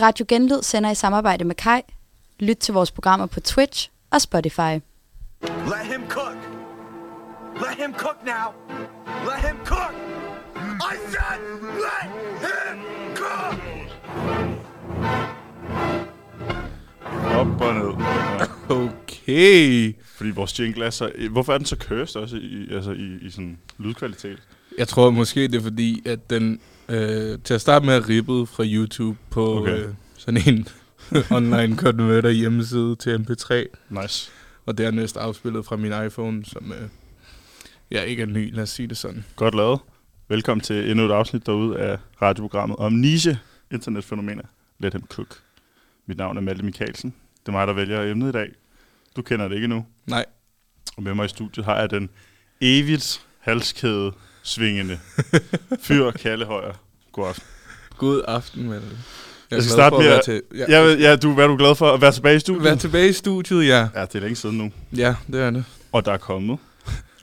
Radio Genlyd sender i samarbejde med Kai. Lyt til vores programmer på Twitch og Spotify. Let him cook. Let him cook now. Let him cook. I said, let him cook. Op og ned. Okay. Fordi vores jingle er så... Hvorfor er den så cursed også i, altså i, i sådan lydkvalitet? Jeg tror måske, det er fordi, at den øh, til at starte med ribbet fra YouTube på Okay. øh, sådan en online converter hjemmeside til MP3. Nice. Og dernæst afspillet fra min iPhone, som øh, ja, ikke er ny, lad os sige det sådan. Godt lavet. Velkommen til endnu et afsnit derude af radioprogrammet om niche internetfænomener. Let him cook. Mit navn er Malte Mikkelsen. Det er mig, der vælger emnet i dag. Du kender det ikke nu. Nej, Og med mig i studiet har jeg den evigt halskæde svingende fyr Kalle Højer. God aften. god aften, Malte. Jeg, Jeg skal starte med at- til, ja, Ja, ja du, hvad er du glad for at være tilbage i studiet? være tilbage i studiet, ja. Ja, det er længe siden nu. Ja, det er det. Og der er kommet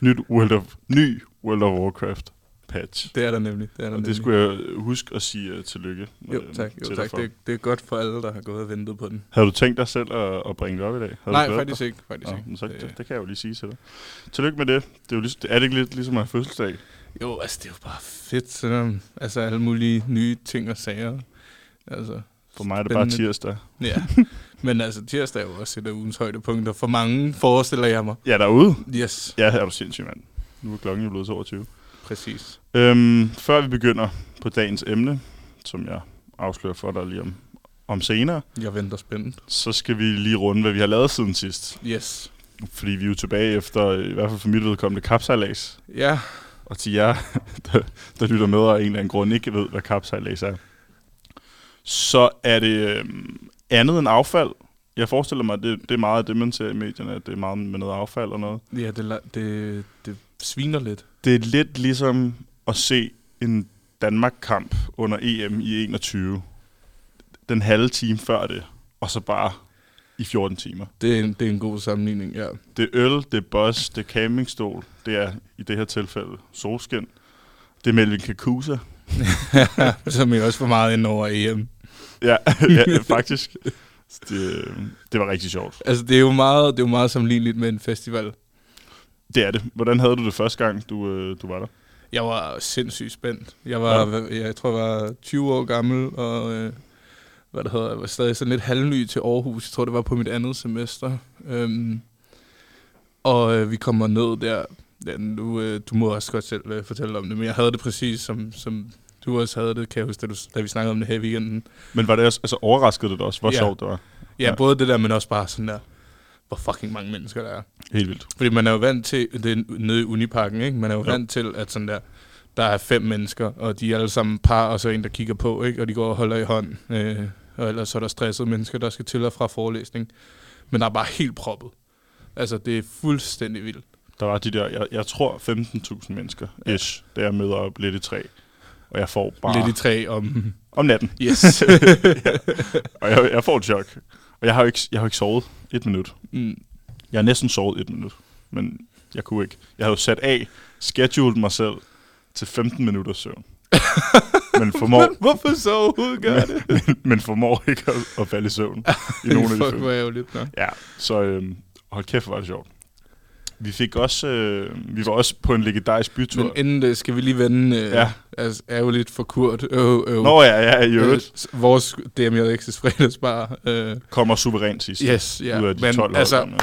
nyt World of, ny World of Warcraft patch. Det er der nemlig. Det er der Og nemlig. det skulle jeg huske at sige uh, tillykke. Jo, tak. Jo, til tak. Det, det er godt for alle, der har gået og ventet på den. Havde du tænkt dig selv at, at bringe det op i dag? Havde Nej, du faktisk dig? ikke. Faktisk Nå, ikke. så, Det- det, kan jeg jo lige sige til dig. Tillykke med det. Det er, jo ligesom, er det ikke lidt ligesom at have fødselsdag? Jo, altså det er jo bare fedt, sådan, altså alle mulige nye ting og sager. Altså, For mig er det bare Spændende. tirsdag. ja. Men altså, tirsdag er jo også et af ugens højdepunkter. For mange forestiller jeg mig. Ja, derude. Yes, Ja, er du sindssyg, mand. Nu er klokken jo blevet 22. præcis. Øhm, før vi begynder på dagens emne, som jeg afslører for dig lige om, om senere, Jeg venter spændt. så skal vi lige runde, hvad vi har lavet siden sidst. Yes. Fordi vi er jo tilbage efter, i hvert fald for mit vedkommende, kapsejlads. Ja, Og til jer, der, der lytter med og af en eller anden grund ikke ved, hvad kapsejlads er, så er det øhm, andet end affald. Jeg forestiller mig, at det, det er meget af det, man ser i medierne, at det er meget med noget affald og noget. ja det, det, det sviner lidt. Det er lidt ligesom at se en Danmark-kamp under EM i 21. Den halve time før det, og så bare i 14 timer. Det er, en, det er en god sammenligning, ja. Det er øl, det er bus, det er campingstol, det er i det her tilfælde solskin. Det er Melvin Kakusa. Som er også for meget ind over EM. Ja, ja faktisk. Det, det var rigtig sjovt. Altså, det er jo meget, det er jo meget sammenligneligt med en festival. Det er det. Hvordan havde du det første gang, du, øh, du var der? Jeg var sindssygt spændt. Jeg var, ja. jeg tror, jeg var 20 år gammel, og øh, hvad det hedder, jeg var stadig sådan lidt halvny til Aarhus. Jeg tror, det var på mit andet semester. Øhm, og øh, vi kommer ned der. Ja, nu, øh, du må også godt selv øh, fortælle om det, men jeg havde det præcis, som, som du også havde det, kan jeg huske, da, du, da vi snakkede om det her i weekenden. Men var det også, altså, overraskede det dig også, hvor Ja. sjovt det var? Ja, Ja. ja, både det der, men også bare sådan der, hvor fucking mange mennesker der er. Helt vildt. Fordi man er jo vant til, det er nede i Uniparken, ikke? Man er jo Jo. vant til, at sådan der, der er fem mennesker, og de er alle sammen par, og så en, der kigger på, ikke? Og de går og holder i hånd. Øh, og ellers så er der stressede mennesker, der skal til og fra forelæsning. Men der er bare helt proppet. Altså, det er fuldstændig vildt. Der var de der, jeg, jeg tror 15.000 mennesker, Ja. ish, da jeg møder op lidt i træ. Og jeg får bare... Lidt i træ om... Om natten. Yes. Og jeg, jeg får et chok. Og jeg har jo ikke, jeg har ikke sovet et minut. mm. Jeg har næsten sovet et minut, men jeg kunne ikke. Jeg havde jo sat af, scheduled mig selv til 15 minutters søvn. men formår, Hvorfor så overhovedet gør det? men, men formår ikke at, at falde i søvn i nogle af de Fuck, hvor ærgerligt. Nå. Ja, så øhm, hold kæft, hvor var det sjovt. Vi fik også, øh, vi var også på en legendarisk bytur. Men inden det skal vi lige vende øh, Ja. altså, ærgerligt for Kurt. Øv, øv. Nå ja, ja, i øvrigt Øh, vores DMJX's fredagsbar. Øh, kommer suverænt sidst. yes, ja. Ud af de Men 12 hold, altså, med.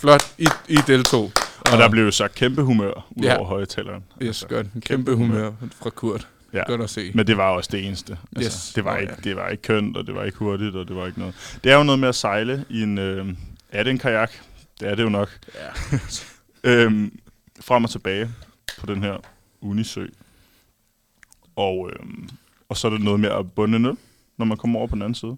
flot, I, I deltog. Og der blev jo sagt kæmpe humør ud Ja. over højtaleren. Yes, godt. En kæmpe humør fra Kurt. Ja. Godt at se. Men det var også det eneste. Altså, Yes. det, var Nå, ikke, ja. det var ikke kønt, og det var ikke hurtigt, og det var ikke noget. Det er jo noget med at sejle i en... Øh, er det en kajak? Det er det jo nok. Ja. Øhm, frem og tilbage på den her Unisø. Og, øhm, og så er det noget med at bunde ned, når man kommer over på den anden side.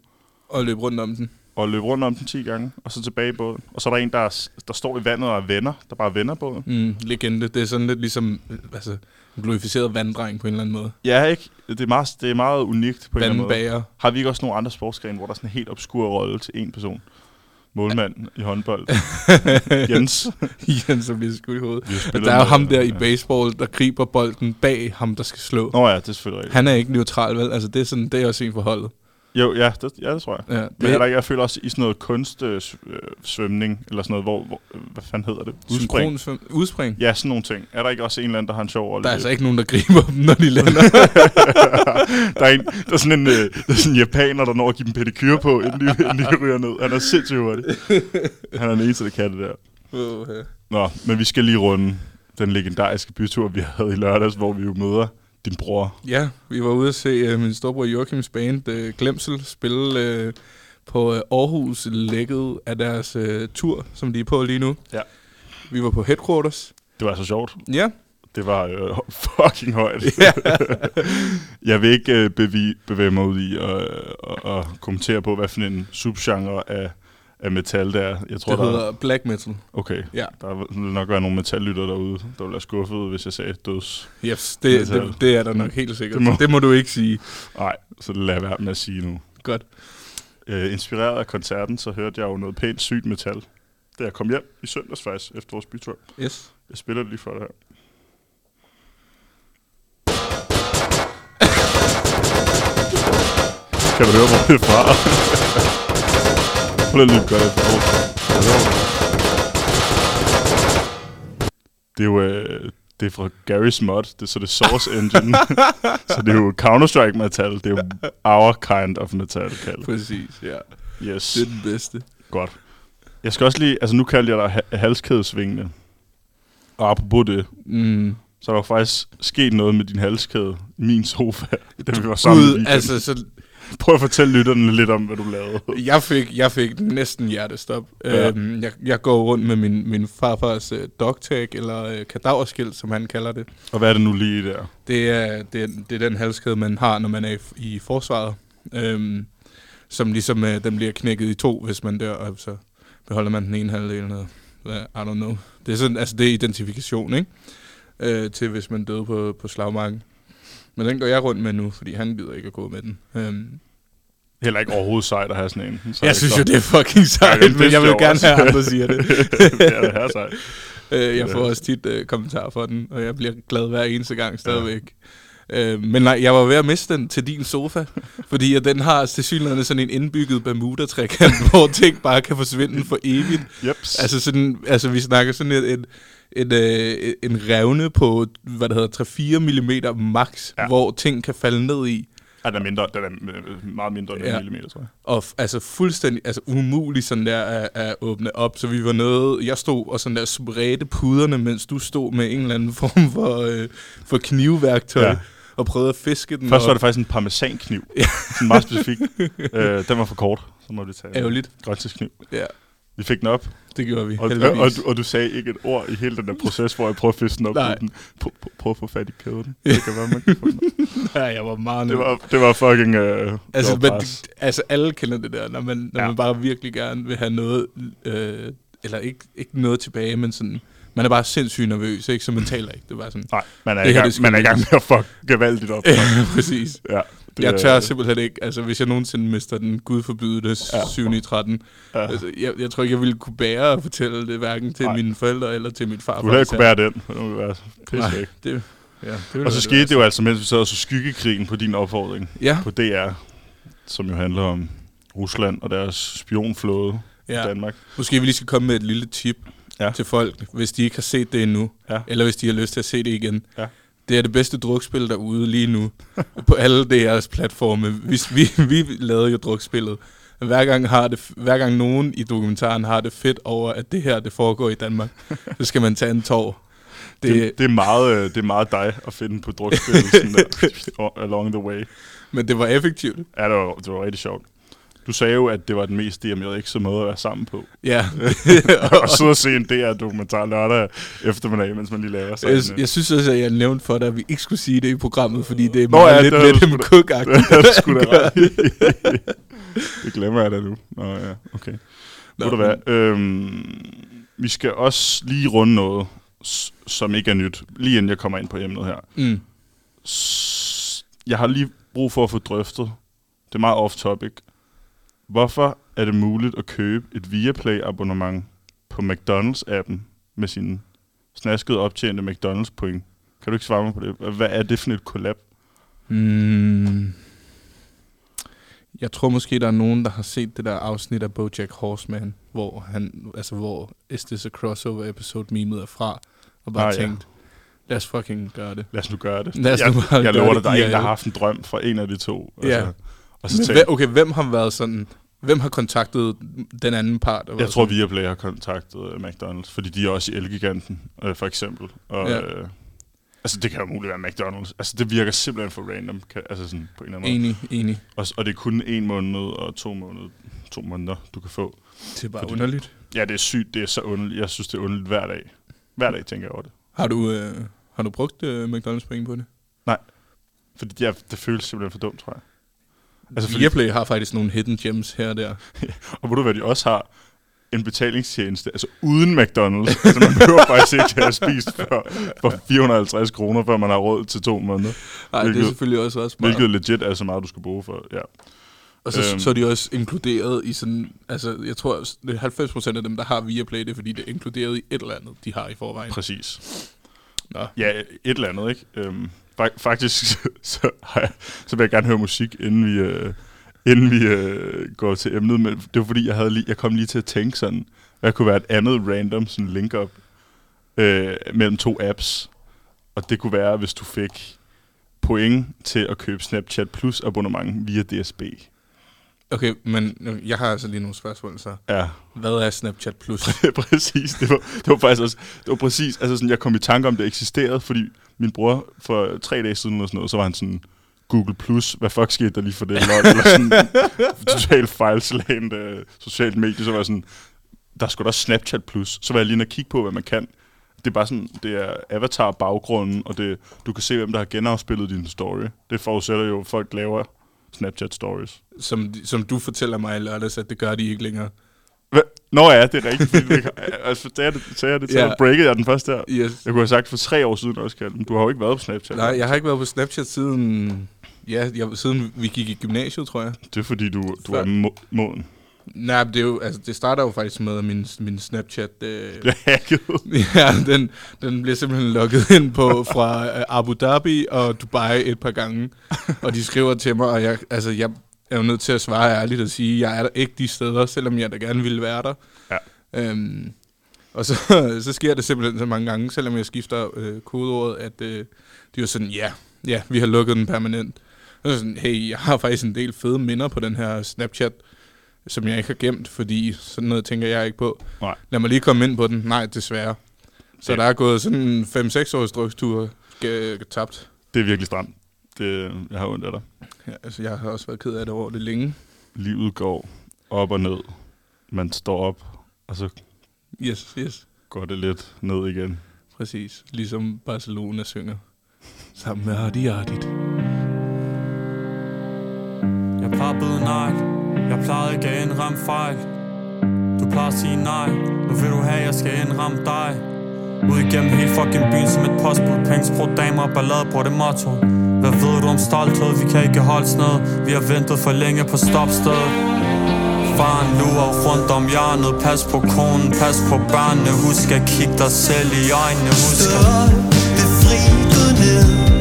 Og løb rundt om den. Og løbe rundt om den 10 gange, og så tilbage i båden. Og så er der en, der, er, der står i vandet og er venner, der bare vender båden. Mm, legende. Det er sådan lidt ligesom øh, altså, en glorificeret vanddreng på en eller anden måde. Ja, ikke? Det er meget, det er meget unikt på en eller anden måde. Har vi ikke også nogle andre sportsgrene, hvor der er sådan en helt obskur rolle til en person? Målmand i håndbold. Jens. Jens, som bliver skudt i hovedet. Men der er jo ham der i ja. baseball, der griber bolden bag ham, der skal slå. Nå ja, det er selvfølgelig rigtigt. Han er ikke neutral, vel? Altså, det er, sådan, det er også en for holdet. Jo, ja, det, ja, det tror jeg. Ja, Men det er der ikke, jeg føler også i sådan noget kunstsvømning, eller sådan noget, hvor, hvor, hvad fanden hedder det? Udspring. Udspring. Ja, sådan nogle ting. Er der ikke også en eller anden, der har en sjov rolle? Der er altså ikke nogen, der griber dem, når de lander. der, er en, der er sådan en, øh, der er sådan en japaner, der når at give dem pedikyr på, inden de, inden de ryger ned. Han er sindssygt hurtig. Han er den eneste, der kan det der. Ja. Nå, men vi skal lige runde den legendariske bytur, vi havde i lørdags, hvor vi jo møder din bror. ja, vi var ude at se uh, min storebror Joachims band uh, Glemsel spille uh, på uh, Aarhus lækket af deres uh, tur, som de er på lige nu. Ja. Vi var på Headquarters. Det var så sjovt. Ja, Det var øh, fucking højt. jeg vil ikke øh, bevæge mig ud i at, at, at kommentere på, hvad for en subgenre af, af metal det er. Jeg tror, det der hedder Black Metal. Okay, Ja. der vil nok være nogle metallytter derude, der vil være skuffet, hvis jeg sagde døds. Yes, det, Metal. det, det er der nok helt sikkert. Det må- Det må, det må du ikke sige. Nej, så lad være med at sige nu. Godt. Øh, inspireret af koncerten, så hørte jeg jo noget pænt sygt metal, da jeg kom hjem i søndags faktisk, efter vores bytur. Yes. Jeg spiller det lige for dig her. Kan du høre, hvor det er fra? Prøv lige at gøre det er jo øh, det er fra Gary's Mod, det, så det er Source Engine. så det er jo Counter-Strike metal, det er jo our kind of metal, kaldet. Præcis, ja. Yes, Det er den bedste. godt. Jeg skal også lige, altså nu kalder jeg dig ha- halskædesvingende. Og apropos det, Mm. så er der faktisk sket noget med din halskæde i min sofa, da vi var sammen. Gud, altså, så Prøv at fortælle lytterne lidt om, hvad du lavede. jeg fik, jeg fik næsten hjertestop. Ja. Øhm, jeg, jeg går rundt med min, min farfars øh, dogtag, eller øh, kadaverskilt, som han kalder det. Og hvad er det nu lige der? Det er, det, er, det er den halskæde, man har, når man er i, i forsvaret. Øhm, som ligesom, øh, den bliver knækket i to, hvis man dør, og så beholder man den ene halvdel. Eller, I don't know. Det er, sådan, altså, det er identifikation, ikke? Øh, til hvis man døde på, på slagmarken. Men den går jeg rundt med nu, fordi han gider ikke at gå med den. Øhm, Heller ikke overhovedet sejt at have sådan en. Så jeg synes jo, det er fucking sejt, Ja, men jeg vil gerne også. have, at andre siger det. det er det her sejt. Øh, jeg får Ja. også tit øh, kommentarer for den, og jeg bliver glad hver eneste gang stadigvæk. Øh, men nej, jeg var ved at miste den til din sofa, fordi at den har til synligheden sådan en indbygget Bermuda-trekant, hvor ting bare kan forsvinde for evigt. Jeps. Altså, sådan, altså vi snakker sådan en, en, en, øh, en revne på, hvad det hedder, 3-4 mm max, Ja. hvor ting kan falde ned i. Ja, den er, mindre, den er øh, meget mindre end ja. En millimeter, tror jeg. Og altså fuldstændig altså umuligt sådan der at, at åbne op. Så vi var noget, jeg stod og sådan der spredte puderne, mens du stod med en eller anden form for, øh, for knivværktøj. Ja. Og prøvede at fiske den. Først var det faktisk en parmesankniv. Ja. Sådan meget specifik. øh, den var for kort, så må vi tage en Ærgerligt. grøntsagskniv. Ja, Vi fik den op, det gjorde vi, og, og, og, du- og du sagde ikke et ord i hele den der proces, hvor jeg prøvede at fiske den op. Nej. uden- Prøv, at få fat i kæden. Det kan være, man kan få den ja, jeg var meget det, var, det var fucking... Øh, altså, var men, det- altså, alle kender det der, når man, når Ja. man bare virkelig gerne vil have noget, øh, eller ikke, ikke noget tilbage, men sådan, man er bare sindssygt nervøs, ikke? så man taler ikke. Det bare sådan, Nej, man er, Det her, gang, det man er i gang med at fuck gevaldigt op. ja, præcis. ja, jeg tør simpelthen ikke, altså hvis jeg nogensinde mister den, gud forbyde det, Ja. ja. 7. i 13. Ja. Altså, jeg, jeg tror ikke, jeg ville kunne bære at fortælle det, hverken til Nej. Mine forældre eller til mit far. Du ville ikke kunne bære den, nu ville være pisse Nej, væk. det, ja, det Og så skete det jo værste. altså, mens vi sad og så Skyggekrigen på din opfordring Ja, på DR, som jo handler om Rusland og deres spionflåde ja. i. Danmark. Måske vi lige skal komme med et lille tip ja. til folk, hvis de ikke har set det endnu, Ja. eller hvis de har lyst til at se det igen. Ja. Det er det bedste drukspil derude lige nu, på alle deres platforme. Vi, vi, vi lavede jo drukspillet. Hver gang, har det, hver gang nogen i dokumentaren har det fedt over, at det her det foregår i Danmark, så skal man tage en tår. Det, Det, det, er meget, øh, det er meget dig at finde på drukspil sådan der, along the way. men det var effektivt. Ja, det var, det var rigtig sjovt. Du sagde jo, at det var den mest DMX måde at være sammen på. Ja. og sidde og se en DR-dokumentar lørdag eftermiddag, mens man lige laver sådan jeg, jeg synes også, at jeg nævnte for dig, at vi ikke skulle sige det i programmet, fordi det er Nå meget ja, lidt lidt dem cook det er sgu da det glemmer jeg da nu. Nå ja, okay. Nå, Ved du hvad? Øhm, vi skal også lige runde noget, som ikke er nyt, lige inden jeg kommer ind på emnet her. Mm. Jeg har lige brug for at få drøftet, det er meget off-topic, hvorfor er det muligt at købe et Viaplay-abonnement på McDonald's-appen med sine snaskede optjente McDonald's-point? Kan du ikke svare mig på det? Hvad er det for et collab? Mm. jeg tror måske, der er nogen, der har set det der afsnit af BoJack Horseman, hvor han, altså hvor Is This a Crossover episode memet er fra, og bare Ah, ah, ja. tænkt, lad os fucking gøre det. Lad os nu gøre det. Lad os jeg, nu bare jeg lover dig, der er en, der er- har haft en drøm fra en af de to. Ja. Altså, og så tænkte, okay, hvem har været sådan, hvem har kontaktet den anden part? jeg tror, Viaplay har kontaktet øh, McDonald's, fordi de er også i Elgiganten, øh, for eksempel. Og, Ja. ja. øh, altså, det kan jo muligt være McDonald's. Altså, det virker simpelthen for random, kan, altså sådan på en eller anden måde. Enig, enig. Og, og det er kun en måned og to måneder, to måneder, du kan få. Det er bare Fordi- underligt. Ja, det er sygt. Det er så underligt. Jeg synes, det er underligt hver dag. Hver dag tænker jeg over det. Har du, øh, har du brugt øh, McDonald's penge på det? Fordi det, er, det føles simpelthen for dumt, tror jeg. Altså, Viaplay har faktisk nogle hidden gems her og der. Og ved du hvad, de også har en betalingstjeneste, altså uden McDonald's. altså man behøver faktisk ikke at have spist for, for 450 kroner, før man har råd til to måneder. Nej, det er selvfølgelig også ret smart. Hvilket legit er så meget, du skal bruge for. Ja. Og så, øhm. Øhm. så er de også inkluderet i sådan, altså jeg tror, det er 90% af dem, der har Viaplay, det er fordi, det er inkluderet i et eller andet, de har i forvejen. Præcis. Nå. Ja, et eller andet, ikke? Øhm, faktisk, så, har jeg, så vil jeg gerne høre musik, inden vi, øh, inden vi øh, går til emnet. Men det var fordi, jeg, havde lige, jeg kom lige til at tænke sådan, hvad kunne være et andet random sådan link-up øh, mellem to apps. Og det kunne være, hvis du fik point til at købe Snapchat Plus abonnement via DSB. Okay, men jeg har altså lige nogle spørgsmål så. Ja, Hvad er Snapchat Plus? præcis. Det var, det var faktisk også, det var præcis, altså sådan, jeg kom i tanke om, det eksisterede, fordi min bror for tre dage siden eller sådan noget, så var han sådan, Google Plus, hvad fuck skete der lige for det? Lol, eller sådan totalt fejlslagende øh, socialt medie, så var jeg sådan, der skulle også Snapchat Plus. Så var jeg lige inde og kigge på, hvad man kan. Det er bare sådan, det er avatar-baggrunden, og det, du kan se, hvem der har genafspillet din story. Det forudsætter jo, at folk laver Snapchat Stories. som, som du fortæller mig i lørdags, at det gør de ikke længere. Hva? Nå ja, det er rigtigt. det- altså, sagde jeg det, sagde jeg det Ja. breakede jeg den første her. Yes. Jeg kunne have sagt for tre år siden også, Kalden. Du har jo ikke været på Snapchat. Nej, jeg har ikke været på Snapchat siden, ja, jeg, siden vi gik i gymnasiet, tror jeg. Det er fordi, du, du Før. er mo- moden. Nej, det, er jo, altså, det starter jo faktisk med at min, min Snapchat. Øh. Ja, den, den bliver simpelthen logget ind på fra øh, Abu Dhabi og Dubai et par gange. Og de skriver til mig, og jeg, altså, jeg er jo nødt til at svare ærligt og sige, jeg er der ikke de steder, selvom jeg da gerne ville være der. Ja. Øhm, og så, så sker det simpelthen så mange gange, selvom jeg skifter øh, kodeordet, at øh, de er sådan, ja, ja, vi har lukket den permanent. Og så sådan, hey, jeg har faktisk en del fede minder på den her Snapchat, som jeg ikke har gemt, fordi sådan noget tænker jeg ikke på. Nej. Lad mig lige komme ind på den. Nej, desværre. Så Det- der er gået sådan 5-6 års drugstur øh, tabt. Det er virkelig stramt. Det, jeg har ondt af dig. Ja, altså, jeg har også været ked af det over det længe. Livet går op og ned. Man står op, og så Yes, yes. går det lidt ned igen. Præcis. Ligesom Barcelona synger. Sammen med Ardi Ardit. Jeg byde nej jeg plejede ikke at indramme fejl. Du plejer at sige nej. Nu vil du have, jeg skal indramme dig. Ud igennem hele fucking byen som et postbud. Penge, Pengesprog, damer og ballade på det motto. Hvad ved du om stolthed? Vi kan ikke holde sned Vi har ventet for længe på stopstedet Faren lurer rundt om hjørnet. Pas på konen, pas på børnene. Husk at kigge dig selv i øjnene. Husk Stå at op, befri, gå ned.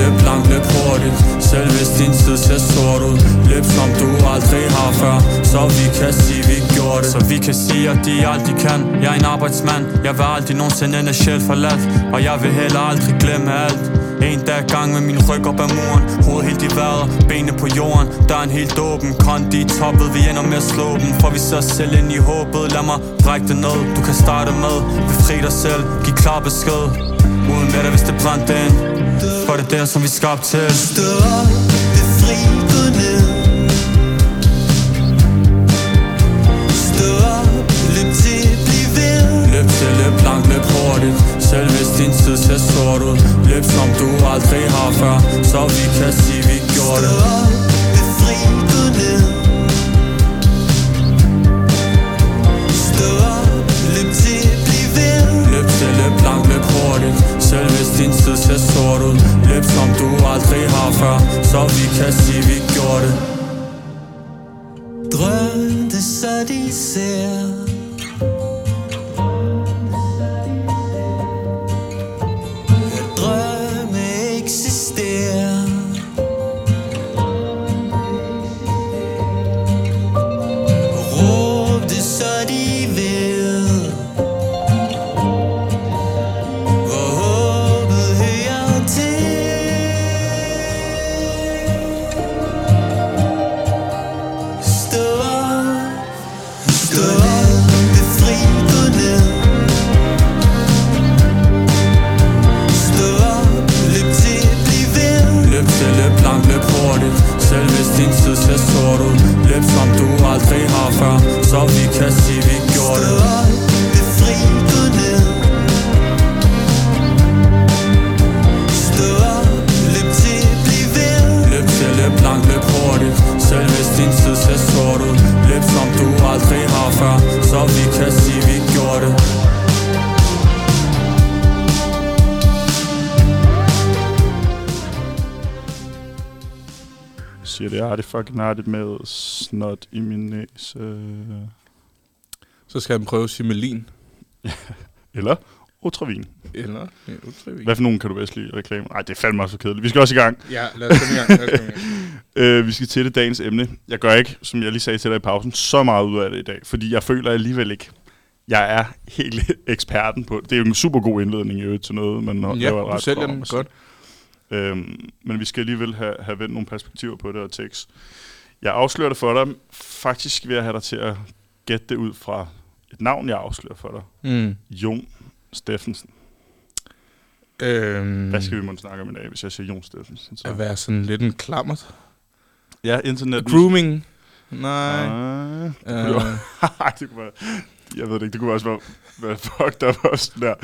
Løb langt, løb hurtigt Selv hvis din tid ser sort ud. Løb som du aldrig har før. Så vi kan sige, vi gjorde det. Så vi kan sige, at de aldrig kan. Jeg er en arbejdsmand. Jeg vil aldrig nogensinde ende sjæl forladt. Og jeg vil heller aldrig glemme alt en dag gang med min ryg op ad muren. Hovedet helt i vejret, benene på jorden. Døren helt åben, kondi i toppet. Vi ender med at slå dem, for vi os selv ind i håbet. Lad mig brække det ned, du kan starte med. Befri dig selv, giv klar besked. Uden med dig, hvis det brændte ind. For det er der, som vi er skabt til. Stå op, befri, gå ned. Stå op, løb til, bliv ved. Løb til, løb langt, løb hurtigt selv hvis din tid ser sort ud Løb som du aldrig har før. Så vi kan sige, vi gjorde det. Stå op, befri, gå ned artigt med snot i min næse. Så skal han prøve Simelin. Eller Otravin. Eller ja, utrivig. Hvad for nogen kan du bedst lide reklame? Nej, det er fandme også for kedeligt. Vi skal også i gang. Ja, lad os komme i gang. Lad os komme i gang. Øh, vi skal til det dagens emne. Jeg gør ikke, som jeg lige sagde til dig i pausen, så meget ud af det i dag, fordi jeg føler alligevel ikke, jeg er helt eksperten på det. Det er jo en super god indledning i øvrigt til noget, men Ja, laver et du ret sælger den godt. Øhm, men vi skal alligevel have, have vendt nogle perspektiver på det og tekst. Jeg afslører det for dig. Faktisk vil jeg have dig til at gætte det ud fra et navn, jeg afslører for dig. Mm. Jon Steffensen. Øhm, Hvad skal vi måtte snakke om i dag, hvis jeg siger Jon Steffensen? Så? At være sådan lidt en klammert. Ja, internet. Grooming. Nej. Nej. Øh, Ej, det kunne være, jeg ved det ikke, det kunne også være, være fucked up også sådan der.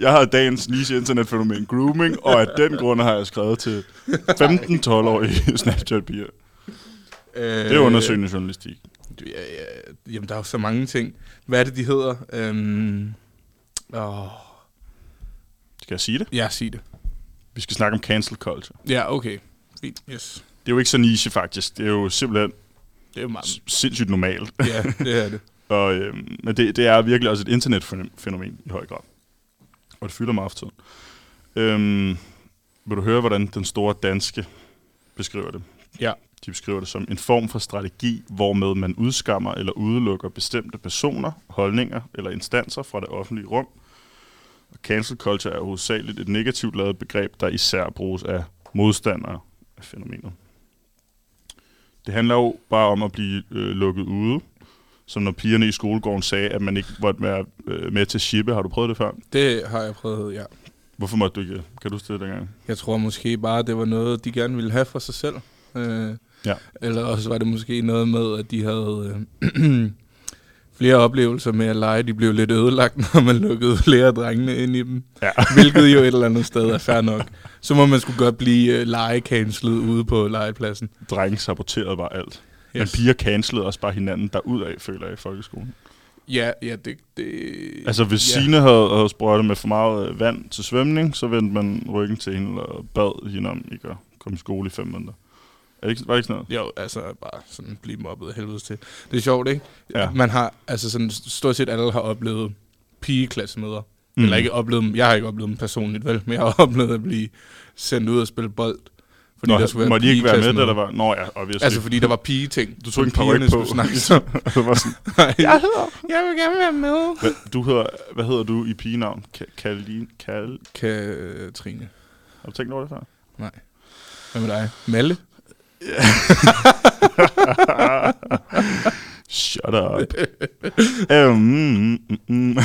Jeg har dagens niche internetfænomen grooming, og af den grund har jeg skrevet til 15-12-årige Snapchat-piger. Øh, Det er undersøgende journalistik. Ja, ja, jamen, der er jo så mange ting. Hvad er det, de hedder? Øhm, åh, Skal jeg sige det? ja, sig det. Vi skal snakke om cancel culture. Ja, okay. Fint, yes. Det er jo ikke så niche faktisk. Det er jo simpelthen Det er jo meget... sindssygt normalt. Ja, det er det. Og, øhm, men det, det er virkelig også et internetfænomen i høj grad. Og det fylder meget for tiden. Øhm, vil du høre, hvordan den store danske beskriver det? Ja. De beskriver det som en form for strategi, hvormed man udskammer eller udelukker bestemte personer, holdninger eller instanser fra det offentlige rum. Og cancel culture er hovedsageligt et negativt lavet begreb, der især bruges af modstandere af fænomenet. Det handler jo bare om at blive øh, lukket ude, som når pigerne i skolegården sagde, at man ikke måtte være øh, med til shippe. Har du prøvet det før? Det har jeg prøvet, ja. Hvorfor måtte du ikke? Kan du huske det dengang? Jeg tror måske bare, det var noget, de gerne ville have for sig selv. Øh, Ja. Eller også var det måske noget med, at de havde øh, flere oplevelser med at lege. De blev lidt ødelagt, når man lukkede flere af drengene ind i dem. Ja. Hvilket jo et eller andet sted er fair nok. Så må man skulle godt blive øh, legecancelet ude på legepladsen. Drenge saboterede bare alt. Yes. Men piger cancelede også bare hinanden derudad, føler jeg, i folkeskolen. Ja, ja, det... det Altså, hvis ja. ja. Signe havde, havde sprøjtet med for meget øh, vand til svømning, så vendte man ryggen til hende og bad hende om ikke at komme i skole i fem måneder. Er det ikke, var det ikke sådan noget? Jo, altså bare sådan blive mobbet af helvedes til. Det er sjovt, ikke? Ja. Man har, altså sådan, stort set alle har oplevet pigeklassemøder. Mm. Eller ikke oplevet dem, jeg har ikke oplevet dem personligt, vel? Men jeg har oplevet at blive sendt ud og spille bold. Fordi Nå, der skulle være må de ikke være med, eller var? Nå ja, obviously. Altså fordi der var pigeting. du tog en paryk på. skulle snakke så. det var sådan, Nej, jeg hedder... jeg vil gerne være med. Hvad, du hedder, hvad hedder du i pigenavn? Ka- Karoline? Kal... Katrine. Har du tænkt over det før? Hvad med dig? Malle? Shut up. um, mm, mm, mm.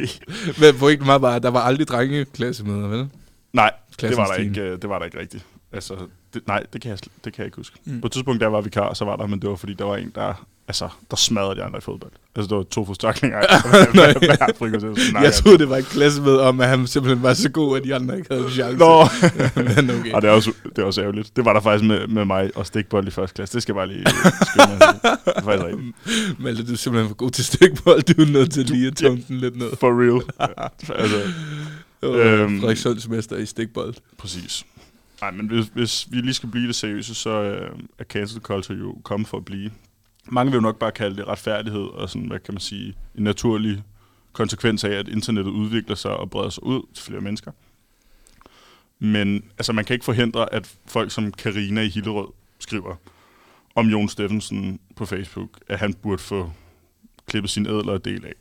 Men pointen var bare, at der var aldrig drengeklassemøder, vel? Nej, det var, der ikke, øh, det var der ikke rigtigt. Altså, det, nej, det kan, jeg, det kan jeg ikke huske. Mm. På et tidspunkt, der var vikar, så var der, men det var fordi, der var en, der, altså, der smadrede de andre i fodbold. Altså, det var to forstaklinger. Nej. Jeg troede, det var et klassemøde om, at han simpelthen var så god, at de andre ikke havde en chance. Nå, Men okay. og det er, også, det er også ærgerligt. Det var der faktisk med, med mig og stikbold i første klasse. Det skal jeg bare lige skynde mig. Det er faktisk rigtigt. Malte, du er simpelthen for god til stikbold. Du er nødt til lige at tunge den lidt ned. For real. altså, Øhm, Øhm. Frederik Sunds mester i stikbold. Præcis. Nej, men hvis, hvis vi lige skal blive det seriøse, så øh, er cancel culture jo kommet for at blive. Mange vil jo nok bare kalde det retfærdighed og sådan, hvad kan man sige, en naturlig konsekvens af, at internettet udvikler sig og breder sig ud til flere mennesker. Men altså, man kan ikke forhindre, at folk som Karina i Hillerød skriver om Jon Steffensen på Facebook, at han burde få klippet sin ædlere del af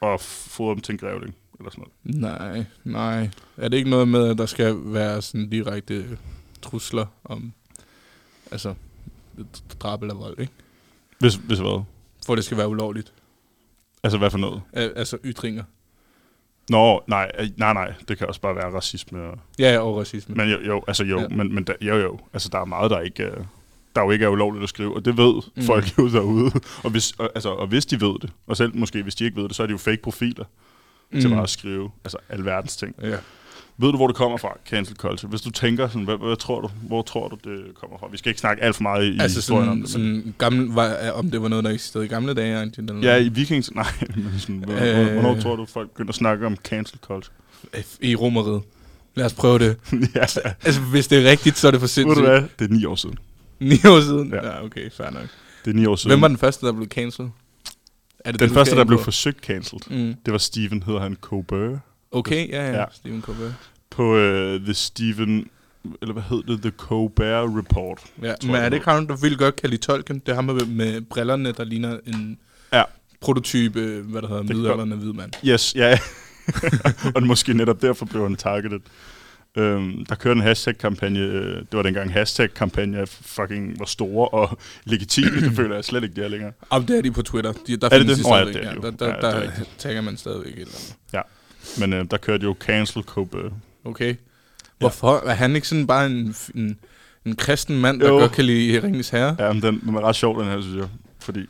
og få dem til en grævling eller sådan noget. Nej, nej. Er det ikke noget med, at der skal være sådan direkte trusler om, altså, drab eller vold, ikke? Hvis, hvis hvad? For det skal være ulovligt. Altså, hvad for noget? Al- altså ytringer. Nå, nej, øh, nej, nej, det kan også bare være racisme. Og, Ja, ja, og racisme. men jo, jo, altså jo, Ja. men, men der, jo, jo, altså der er meget, der ikke, øh, der jo ikke er ulovligt at skrive, og det ved mm. folk jo derude. Og hvis, og, altså, og hvis de ved det, og selv måske hvis de ikke ved det, så er det jo fake profiler mm. til bare at skrive altså alverdens ting. Ja. Ved du, hvor det kommer fra, cancel culture? Hvis du tænker sådan, hvad, hvad tror du, hvor tror du, det kommer fra? Vi skal ikke snakke alt for meget i, Altså historien om sådan, det. Men, sådan gammel, var, om det var noget, der eksisterede i gamle dage, eller ja, i Vikings, nej, men sådan, hvor, Øh. øh, hvornår tror du, folk begynder at snakke om cancel culture? i romeriet. Lad os prøve det. ja, Altså, hvis det er rigtigt, så er det for ved sindssygt. du hvad? Det er ni år siden. Ni år siden? Ja. Ja, ja okay, fair nok. Det er ni år siden. Hvem var den første, der blev cancelled? Er det den det, første, der blev på? forsøgt cancelled? Mm. Det var Steven, hedder han Colbert. Okay, ja, ja, Ja. Stephen Colbert. På uh, The Steven... Eller hvad hed det? The Colbert Report. Ja, men er det ikke ham, der vildt godt kan lide Tolkien? Det er ham med, med brillerne, der ligner en Ja. prototype, hvad der hedder, kan middelalderne hvid mand. Yes, ja. og måske netop derfor blev han targeted. Øhm, der kørte en hashtag-kampagne. øh, Det var dengang hashtag-kampagne fucking var store og legitime. det føler jeg slet ikke, det er længere. Og det er de på Twitter. De, der det findes det? de Nå ja, det er jo. der, der, Ja, det er der rigtigt. tagger man stadigvæk et eller andet. Men øh, der kørte jo cancel Colbert. Okay. Hvorfor? Er han ikke sådan bare en, en, en kristen mand, der Jo. godt kan lide Ringens Herre? Ja, men den, den er ret sjov, den her, synes jeg. Fordi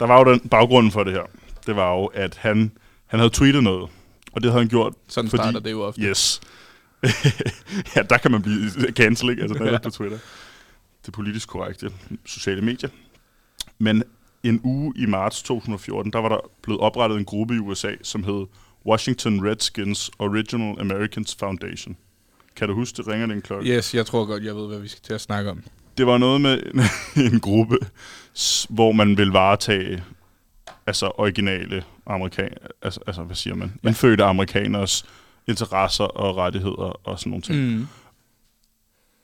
der var jo den baggrunden for det her. Det var jo, at han, han havde tweetet noget. Og det havde han gjort, Sådan fordi- starter det jo ofte. yes. ja, der kan man blive cancel, ikke? Altså, netop Ja. på Twitter. Det politisk korrekte sociale medier. Men en uge i marts 2014, der var der blevet oprettet en gruppe i USA, som hed Washington Redskins Original Americans Foundation. Kan du huske, det ringer den klokke? Yes, jeg tror godt, jeg ved, hvad vi skal til at snakke om. Det var noget med en, en gruppe, hvor man vil varetage altså originale amerikan, altså, altså hvad siger man, indfødte amerikaners interesser og rettigheder og sådan nogle ting. Mm.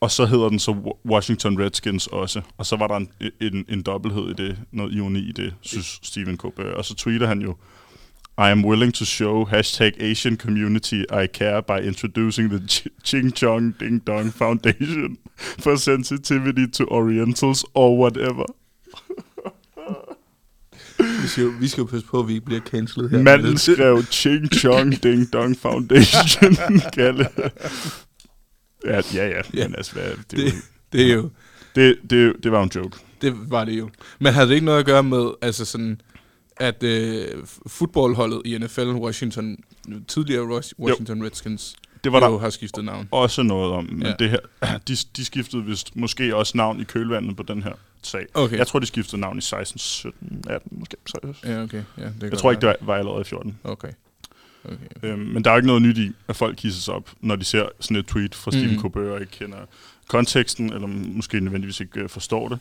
Og så hedder den så Wa- Washington Redskins også. Og så var der en, en, en dobbelthed i det, noget ironi i det, synes Stephen Colbert. Og så tweeter han jo, I am willing to show hashtag Asian community I care by introducing the Ch- Ching Chong Ding Dong Foundation for sensitivity to Orientals or whatever. Vi skal, jo, vi skal jo passe på, at vi ikke bliver cancelled her. Manden skrev Ching Chong Ding Dong Foundation. Kalle. Ja, ja, ja. Ja. Men altså, hvad, det, det, det er jo... det, det, det var en joke. Det var det jo. Men havde det ikke noget at gøre med, altså sådan, at øh, fodboldholdet i NFL, Washington, tidligere Wash- Washington Redskins, Det var jo der har skiftet navn. også noget om, men ja. det her, de, de skiftede vist måske også navn i kølvandet på den her sag. Okay. Jeg tror, de skiftede navn i 16, 17, 18 måske. Ja, okay. Ja, det jeg tror ikke, det var, var allerede i 14. Okay. okay. Øhm, men der er jo ikke noget nyt i, at folk kisser sig op, når de ser sådan et tweet fra Stephen mm. Colbert og ikke kender konteksten, eller måske nødvendigvis ikke øh, forstår det.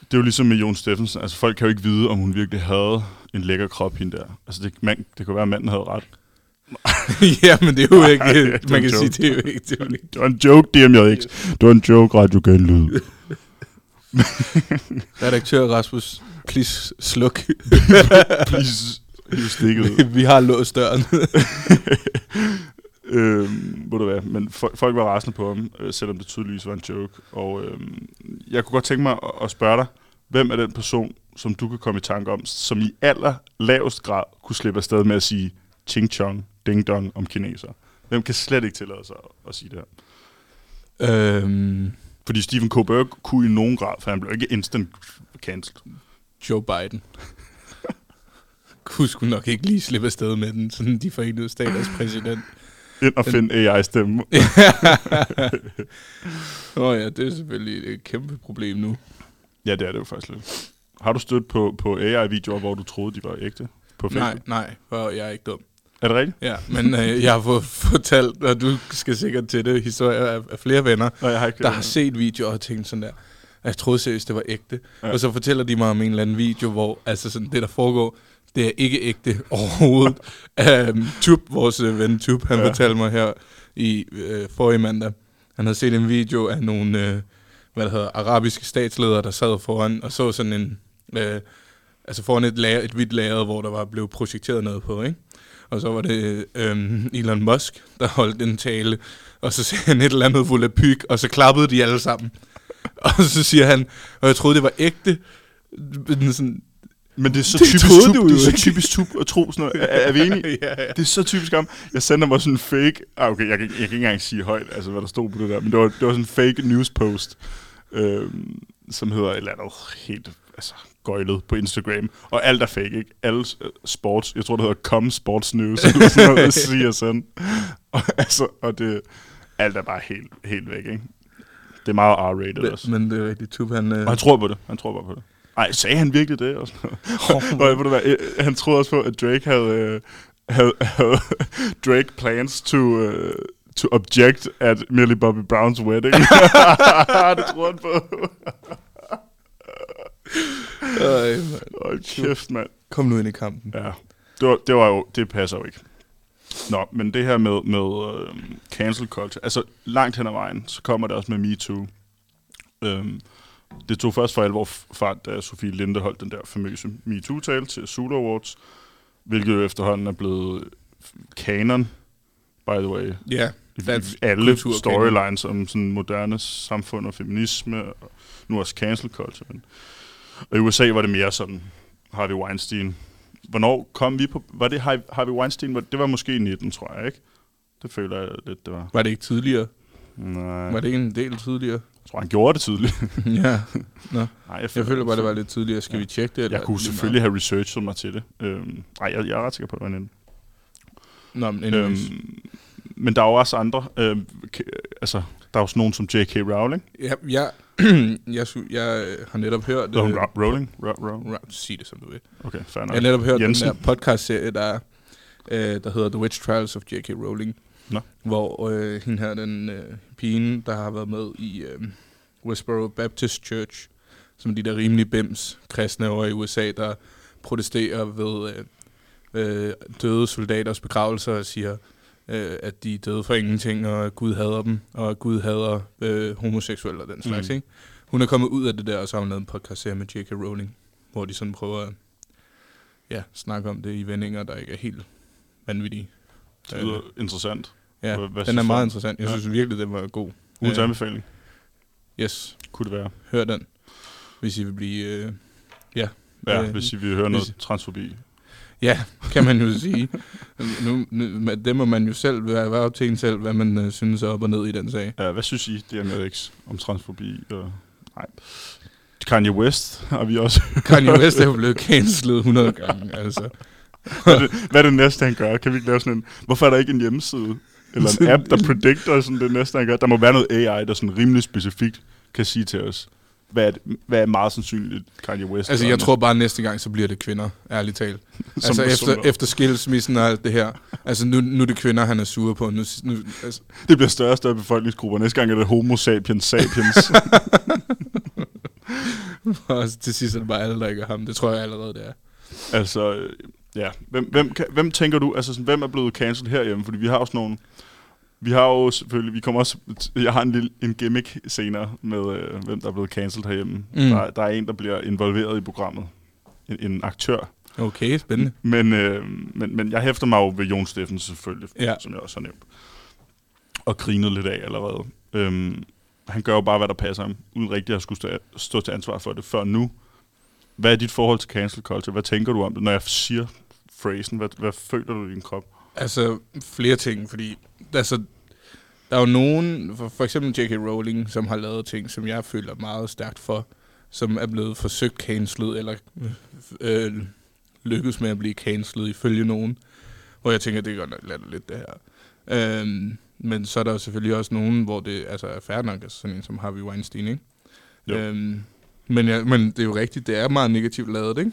Det er jo ligesom med Jon Steffensen. Altså, folk kan jo ikke vide, om hun virkelig havde en lækker krop, hende der. Altså, det, man, det kunne være, at manden havde ret. ja, men det er jo ikke, Nej, det er man kan sige, joke. det er jo ikke, det er jo ikke. Det var en joke, DMJX. Det var en joke, Radio Genlyd. Redaktør Rasmus, please sluk. Please, hiv stikket ud. Vi har låst døren. øhm, ved du hvad, men folk, folk var rasende på ham, øh, selvom det tydeligvis var en joke. Og øhm, jeg kunne godt tænke mig at, at spørge dig, hvem er den person, som du kan komme i tanke om, som i aller lavest grad kunne slippe afsted med at sige ching chong, ding dong om kineser? Hvem kan slet ikke tillade sig at, at sige det her? øhm, Fordi Stephen Colbert kunne i nogen grad, for han blev ikke instant cancelled. Joe Biden. Kunne sgu nok ikke lige slippe afsted med den, sådan de forenede staters præsident. Ind og finde AI-stemme. Åh oh ja, det er selvfølgelig et kæmpe problem nu. ja, det er det jo faktisk lidt. Har du stødt på, på AI-videoer, hvor du troede, de var ægte? På Facebook? Nej, nej, for jeg er ikke dum. Er det rigtigt? Ja, men øh, jeg har fået fortalt, og du skal sikkert til det, historier af, af flere venner, Nej, jeg har ikke der har set videoer og tænkt sådan der, jeg troede seriøst, det var ægte. Ja. Og så fortæller de mig om en eller anden video, hvor altså sådan, det, der foregår, det er ikke ægte overhovedet. um, Tube, vores øh, ven Tube, han. Ja. fortalte mig her i øh, forrige mandag, han havde set en video af nogle, øh, hvad det hedder, arabiske statsledere, der sad foran og så sådan en, øh, altså foran et, lager, et hvidt lager, hvor der var blevet projekteret noget på, ikke? Og så var det øh, Elon Musk, der holdt en tale, og så sagde han et eller andet volapyk, og så klappede de alle sammen. Og så siger han, og jeg troede, det var ægte. Men sådan, Men det er så Det typisk jo det er så typisk tup at tro sådan noget. Er, er vi enige? ja, ja. Det er så typisk ham. Jeg sender mig sådan en fake... Ah, okay, jeg, kan- jeg kan ikke engang sige højt, altså hvad der stod på det der, men det var, det var sådan en fake news post, øhm, som hedder et eller andet helt altså, gøjlet på Instagram. Og alt er fake, ikke? Alle øh, sports, jeg tror det hedder Com Sports News, eller sådan noget, CSN. Og, altså, og det, alt er bare helt, helt væk, ikke? Det er meget R-rated også. Men det er rigtigt, Tube, han... Øh, Og han tror på det. Han tror bare på det. Ej, sagde han virkelig det? Og sådan noget? Øh, han troede også på, at Drake havde, øh, havde, havde Drake plans to, uh, to object at Millie Bobby Browns wedding. det tror han på. Øj, mand. Åh, kæft, mand. Kom nu ind i kampen. Ja, det var, det var jo, det passer jo ikke. Nå, men det her med, med øh, cancel culture, altså langt hen ad vejen, så kommer det også med MeToo. Øhm, det tog først for alvor fart, da Sofie Linde holdt den der famøse MeToo-tale til Zulu Awards, hvilket jo efterhånden er blevet kanon, by the way. Ja, Dansk i alle storylines om sådan moderne samfund og feminisme, og nu også cancel culture. Men. Og i USA var det mere sådan Harvey Weinstein. Hvornår kom vi på... Var det Har- Harvey Weinstein? Det var måske i 19, tror jeg, ikke? Det føler jeg lidt, det var. var det ikke tidligere? Nej, Var det ikke en del tidligere? jeg tror, han gjorde det tydeligt. ja. Nå. Nej, Jeg føler bare, det var lidt tidligere. Skal vi tjekke det? Eller? Jeg kunne selvfølgelig have researchet mig til det. Øhm, nej, jeg, jeg er ret sikker på, at det var en Nå, men anyways. øhm, Men der er jo også andre. K- altså, der er jo sådan nogen som J.K. Rowling. Ja, jeg, jeg, jeg øh, har netop hørt... Øh, Ro- Rowling? Ro- Ro- Ra- sig det, som du vil. Okay, fair Jeg nok. har netop hørt Jensen. den der podcast-serie, der, er, øh, der hedder The Witch Trials of J.K. Rowling. Nå. Hvor øh, hende her, den øh, pigen, der har været med i øh, Westboro Baptist Church, som de der rimelig bims kristne over i USA, der protesterer ved øh, øh, døde soldaters begravelser og siger, øh, at de er døde for ingenting, og at Gud hader dem, og at Gud hader øh, homoseksuelle og den slags. Mm. Mm. Ikke? Hun er kommet ud af det der, og så har hun lavet en podcast med J.K. Rowling, hvor de sådan prøver at ja, snakke om det i vendinger, der ikke er helt vanvittige. Det lyder interessant. Ja, Hvad- hvad den er du meget om- interessant. Jeg Ja. synes virkelig, den var god. Ugens Øh, anbefaling. Yes, Kunne det være. hør den, hvis I vil blive... Øh, ja, Ja, Øh, hvis I vil høre noget transfobi. Ja, kan man jo sige. Nu, nu, det må man jo selv være, være op til en selv, hvad man øh, synes er op og ned i den sag. Ja, hvad synes I, DMX, om transfobi? Og... Nej. Kanye West har vi også. Kanye West er jo blevet cancelled 100 gange, altså. hvad, er det, hvad er det næste, han gør? Kan vi ikke lave sådan en... Hvorfor er der ikke en hjemmeside? Eller en app, der predicter sådan det næste, han gør? Der må være noget AI, der sådan rimelig specifikt kan sige til os, hvad hvad er meget sandsynligt Kanye West Altså, jeg tror bare, næste gang, så bliver det kvinder, ærligt talt. altså, efter, efter skilsmissen og alt det her. Altså, nu, nu er det kvinder, han er sur på. Nu, nu, altså, Det bliver større og større befolkningsgrupper. Næste gang er det homo sapiens sapiens. og til sidst er det bare alle, der ikke er ham. Det tror jeg allerede, det er. altså, ja. Hvem, hvem, hvem tænker du, altså sådan, hvem er blevet cancelled herhjemme? Fordi vi har også nogle... Vi har jo selvfølgelig, vi kommer også, jeg har en lille en gimmick senere med, øh, hvem der er blevet cancelled herhjemme. Mm. Der, der er en, der bliver involveret i programmet. En, en aktør. Okay, spændende. Men, øh, men, men jeg hæfter mig jo ved Jon Steffen selvfølgelig, Ja. som jeg også har nævnt. Og grinet lidt af allerede. Øhm, han gør jo bare, hvad der passer ham, uden rigtig at skulle stå, stå til ansvar for det før nu. Hvad er dit forhold til cancel culture? Hvad tænker du om det, når jeg siger phrasen? Hvad, hvad føler du i din krop? Altså, flere ting, fordi altså, der er jo nogen, for, for eksempel J.K. Rowling, som har lavet ting, som jeg føler meget stærkt for, som er blevet forsøgt cancelet, eller øh, lykkedes med at blive cancelet ifølge nogen, hvor jeg tænker, det er godt nok latterligt, det her. Øhm, men så er der jo selvfølgelig også nogen, hvor det altså, er fair nok, altså sådan en som Harvey Weinstein, ikke? Jo. Øhm, men, ja, men det er jo rigtigt, det er meget negativt lavet, ikke?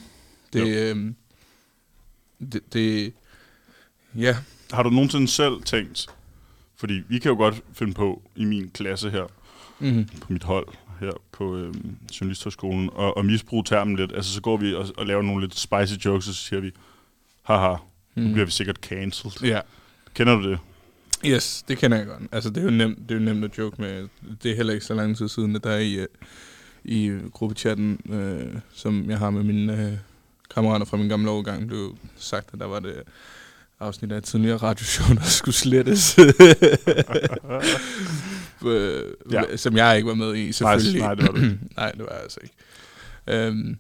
Det, Jo. øhm, det, det, ja, Har du nogensinde selv tænkt, fordi vi kan jo godt finde på i min klasse her, mm, på mit hold her på øhm, Journalisthøjskolen, og, og misbruge termen lidt. Altså, så går vi og, og laver nogle lidt spicy jokes, og så siger vi, haha, nu mm. bliver vi sikkert cancelled. Ja, Kender du det? yes, det kender jeg godt. Altså, det er jo nemt, det er jo nemt at joke med. Det er heller ikke så lang tid siden, at der er i, øh, i øh, gruppechatten, øh, som jeg har med mine øh, kammerater fra min gamle årgang, blev sagt, at der var det afsnit af et tidligere radioshow, der skulle slettes. øh, Ja. Som jeg ikke var med i, selvfølgelig. nej, det var du ikke. nej, det var jeg altså ikke. Øhm,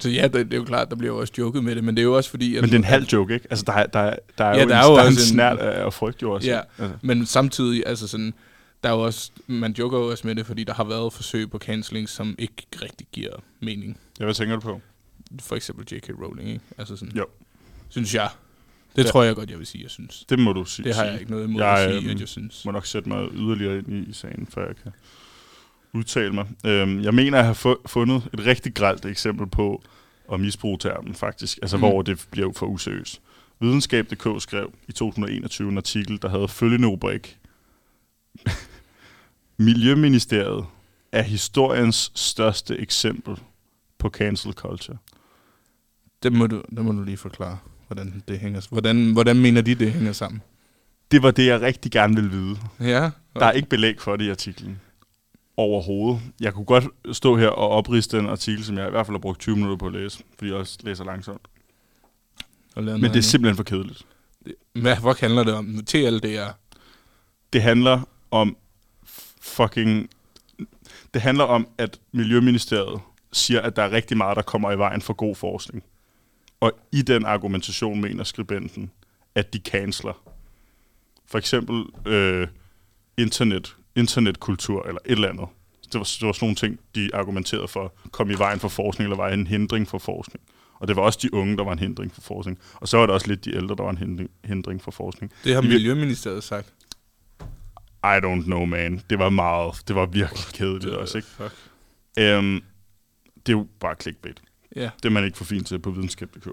så ja, det, det er jo klart, der bliver jo også joket med det, men det er jo også fordi... Men det er en halv joke, ikke? Altså, der er, der er, der er Ja, jo, der en, er jo der er en snært af, af frygt jo også. Ja. Altså, Men samtidig, altså sådan, der er jo også, man joker jo også med det, fordi der har været forsøg på cancelling, som ikke rigtig giver mening. ja, hvad tænker du på? For eksempel J.K. Rowling, ikke? Altså sådan, Jo. synes jeg. Det Ja. tror jeg godt, jeg vil sige, jeg synes. Det må du sige. Det har jeg ikke noget imod Jeg, at sige, øhm, at jeg synes. må nok sætte mig yderligere ind i, i sagen, før jeg kan udtale mig. Øhm, jeg mener at have fu- fundet et rigtig grelt eksempel på at misbruge termen, faktisk. Altså, mm. Mm. hvor det blev for useriøst. Videnskab.dk skrev i 2021 en artikel, der havde følgende rubrik. Miljøministeriet er historiens største eksempel på cancel culture. Det må du, det må du lige forklare, hvordan det hænger Hvordan, hvordan mener de, det hænger sammen? Det var det, jeg rigtig gerne ville vide. Ja, Der er ikke belæg for det i artiklen. Overhovedet. Jeg kunne godt stå her og opriste den artikel, som jeg i hvert fald har brugt 20 minutter på at læse, fordi jeg også læser langsomt. Og Men det er simpelthen for kedeligt. Hvad, hvad handler det om? TLDR. Det handler om fucking... Det handler om, at Miljøministeriet siger, at der er rigtig meget, der kommer i vejen for god forskning. Og i den argumentation mener skribenten, at de canceler. For eksempel øh, internet, internetkultur eller et eller andet. Det var, det var sådan nogle ting, de argumenterede for, kom i vejen for forskning, eller var en hindring for forskning. Og det var også de unge, der var en hindring for forskning. Og så var det også lidt de ældre, der var en hindring, for forskning. Det har Miljøministeriet sagt. I don't know, man. Det var meget, det var virkelig kedeligt også, ikke? Fuck. Um, det er jo bare clickbait. Ja, Det er man ikke for fint til på videnskab.dk.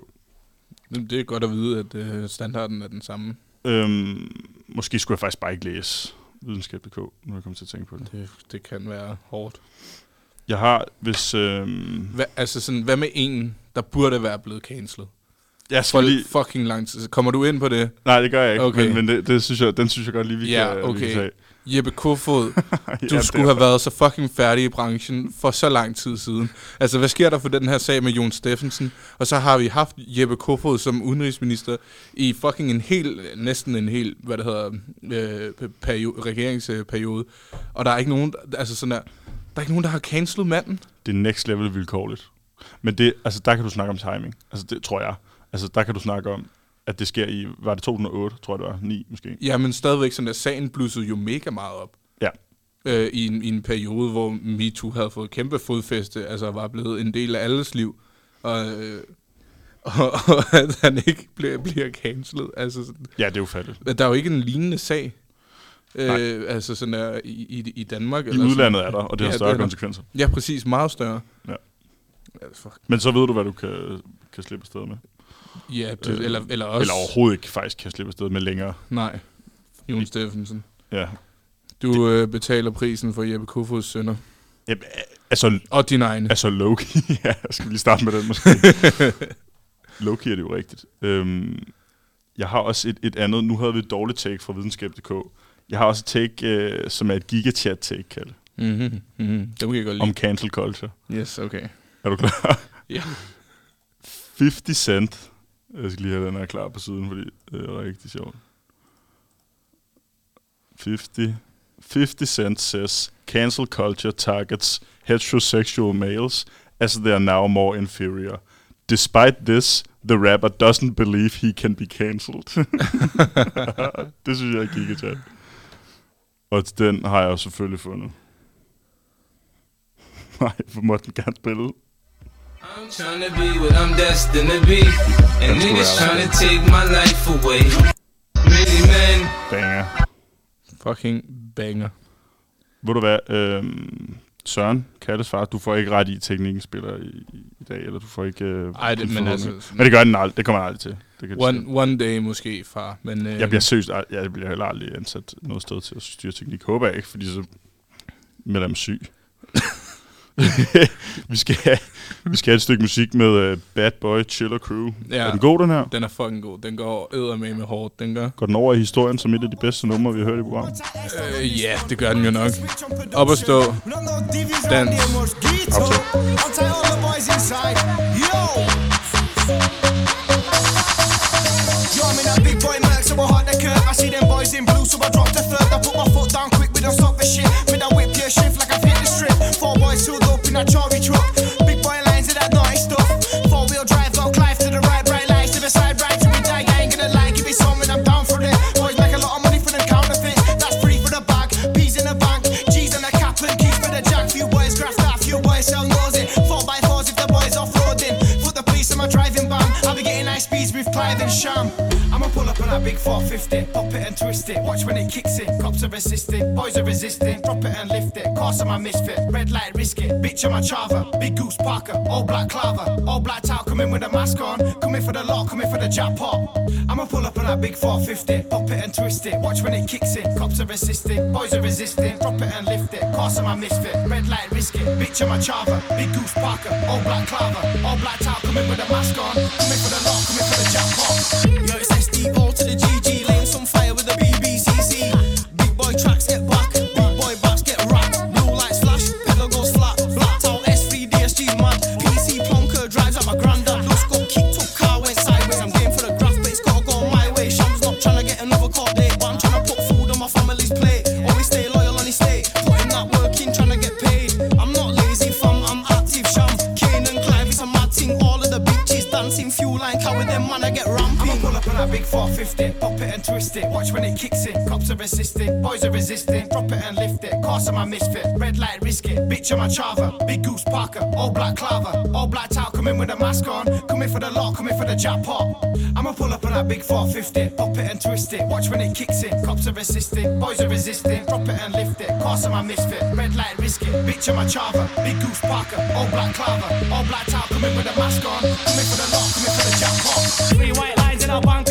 det er godt at vide, at øh, standarden er den samme. Um, måske skulle jeg faktisk bare ikke læse videnskab.dk, nu er jeg kommet til at tænke på det. Det, det kan være hårdt. Jeg har, hvis... Um, Hva, altså sådan, hvad med en, der burde være blevet cancelled? jeg For skal lige, fucking lang tid. Kommer du ind på det? nej, det gør jeg ikke, Okay. men, men det, det synes jeg, den synes jeg godt lige, vi Ja, kan, vi okay. kan tage. Jeppe Kofod, du Ja, skulle have været så fucking færdig i branchen for så lang tid siden. Altså, hvad sker der for den her sag med Jon Steffensen? Og så har vi haft Jeppe Kofod som udenrigsminister i fucking en hel, næsten en hel, hvad det hedder, øh, periode, regeringsperiode. Og der er ikke nogen, altså sådan der, der er ikke nogen, der har cancelet manden. Det er next level vilkårligt. Men det, altså, der kan du snakke om timing. Altså, det tror jeg. Altså, der kan du snakke om, at det sker i, var det 2008, tror jeg det var, 9 måske. Ja, men stadigvæk sådan der, sagen blussede jo mega meget op. Ja. Øh, i, en, I en periode, hvor MeToo havde fået kæmpe fodfæste, altså var blevet en del af alles liv. Og, øh, og, og at han ikke bliver, bliver cancelled. Altså, sådan- Ja, det er jo fattigt. der er jo ikke en lignende sag. Nej. Øh, altså sådan der, i, i, i Danmark. I eller sådan. udlandet er der, og det har Ja, større det er konsekvenser. Ja, præcis. Meget større. Ja. Ja, fuck. Men så ved du, hvad du kan, kan slippe afsted med. Ja, det, Øh, eller, eller også... Eller overhovedet ikke faktisk kan slippe afsted med længere. Nej. Jon Steffensen. Ja. Du øh, betaler prisen for Jeppe Kofods sønner. ja altså, Og din egen. altså Loki. ja, skal vi lige starte med den måske. Loki er det jo rigtigt. Øhm, jeg har også et, et andet. Nu havde vi et dårligt take fra videnskab.dk. Jeg har også et take, øh, som er et gigachat take, kaldet, Mhm, mhm. Det kan jeg godt lide. om cancel culture. Yes, okay. Er du klar? Ja. 50 Cent. Jeg skal lige have den her klar på siden, fordi det er rigtig sjovt. 50, 50 Cent says cancel culture targets heterosexual males as they are now more inferior. Despite this, the rapper doesn't believe he can be cancelled. det synes jeg er gigachat. Og den har jeg selvfølgelig fundet. Nej, for må den gerne spille. I'm trying to be what I'm destined to be. And niggas trying to take my life away. Many men Banger. Fucking banger. Ved du hvad, øhm, Søren, Kalles far, du får ikke ret i, teknikken spiller i, i dag, eller du får ikke... Øh, Ej, det, men altså... Men det gør den aldrig, det kommer aldrig til. Det kan One, one day måske, far. Men, øh, jeg bliver seriøst, jeg bliver heller aldrig ansat noget sted til at styre teknik. Håber jeg ikke, fordi så melder jeg mig syg. vi, skal have, vi skal have et stykke musik med uh, Bad Boy Chiller Crew. Ja. Er den god, den her? Den er fucking god. Den går eddermame med hårdt. Den gør. Går den over i historien som et af de bedste numre, vi har hørt i programmet? Øh, ja, det gør den jo nok. Op og stå. Dans. Aftale. I'll tell all the boys inside. Yo! I'm in that big boy Merc, so hard the curve. I see them boys in blue, so I drop the third. I put my foot down quick, we don't stop the shit. With that whip, yeah, shift like I've hit the strip. Four boys sealed in that Chari truck. Big boy lines of that naughty stuff. Four wheel drive, go Clive to the right, bright lights to the side, right to me die. I ain't gonna lie, give me something, I'm down for it. Boys make a lot of money for them counterfeit. That's free for the bag, P's in the bank, G's in the cap and keys for the jack. Few boys graft out, few boys sell nosing. I'll be getting high speeds with Clive and Sham. I'ma pull up on that big 450. Pop it and twist it. Watch when it kicks in. Cops are resisting, boys are resisting. Drop it and lift it. Cars my misfit. Red light, risk it. Bitch, I'm a chava. Big goose Parker. All black clava. All black towel. Come in with a mask on. Come in for the lot. Come in for the jackpot. I'ma pull up on that big 450. Pop it and twist it. Watch when it kicks in. Cops are resisting, boys are resisting. Drop it and lift it. Cars my misfit. Red light, risk it. Bitch, I'm a chava. Big goose Parker. All black clava. All black towel. Come in with a mask on. Come in for the lot. Come in for the jackpot. Yo, Cops are resisting, boys are resisting. Drop it and lift it. Cars on my misfit. Red light, risk it. Bitch, I'm chava. Big goose Parker. All black clava. All black towel. Come in with a mask on. Come in for the lot. Come in for the jackpot. I'ma pull up on that big 450, pop it and twist it. Watch when it kicks in. Cops are resisting, boys are resisting. Drop it and lift it. Cars on my misfit. Red light, risk it. Bitch, I'm chava. Big goose Parker. All black clava. All black towel. Come in with a mask on. Come in for the lot. Come in for the jackpot. Three white lines in a bunker.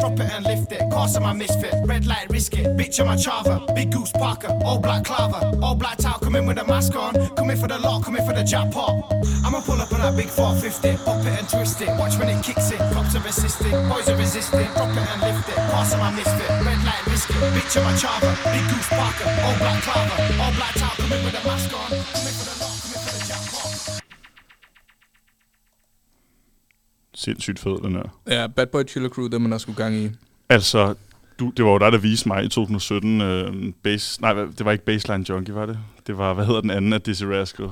Drop it and lift it. Cars on my misfit. Red light, risk it. Bitch, I'm a chava. Big goose Parker. All black clava. All black towel. Come in with a mask on. Come in for the lot. Come in for the jackpot. I'ma pull up on that big 450, pop it and twist it. Watch when it kicks in. Cops are resisting, boys are resisting. Drop it and lift it. Cars on my misfit. Red light, risk it. Bitch, I'm a chava. Big goose Parker. All black clava. All black towel. Come in with a mask on. Come in for the lot. Sindssygt fed, den her. Ja, Bad Boy Chiller Crew, dem man har skulle gang i. Altså, du, det var jo dig, der viste mig i 2017, øh, base, nej, det var ikke Baseline Junkie, var det? Det var, hvad hedder den anden af Dizzy Rascal?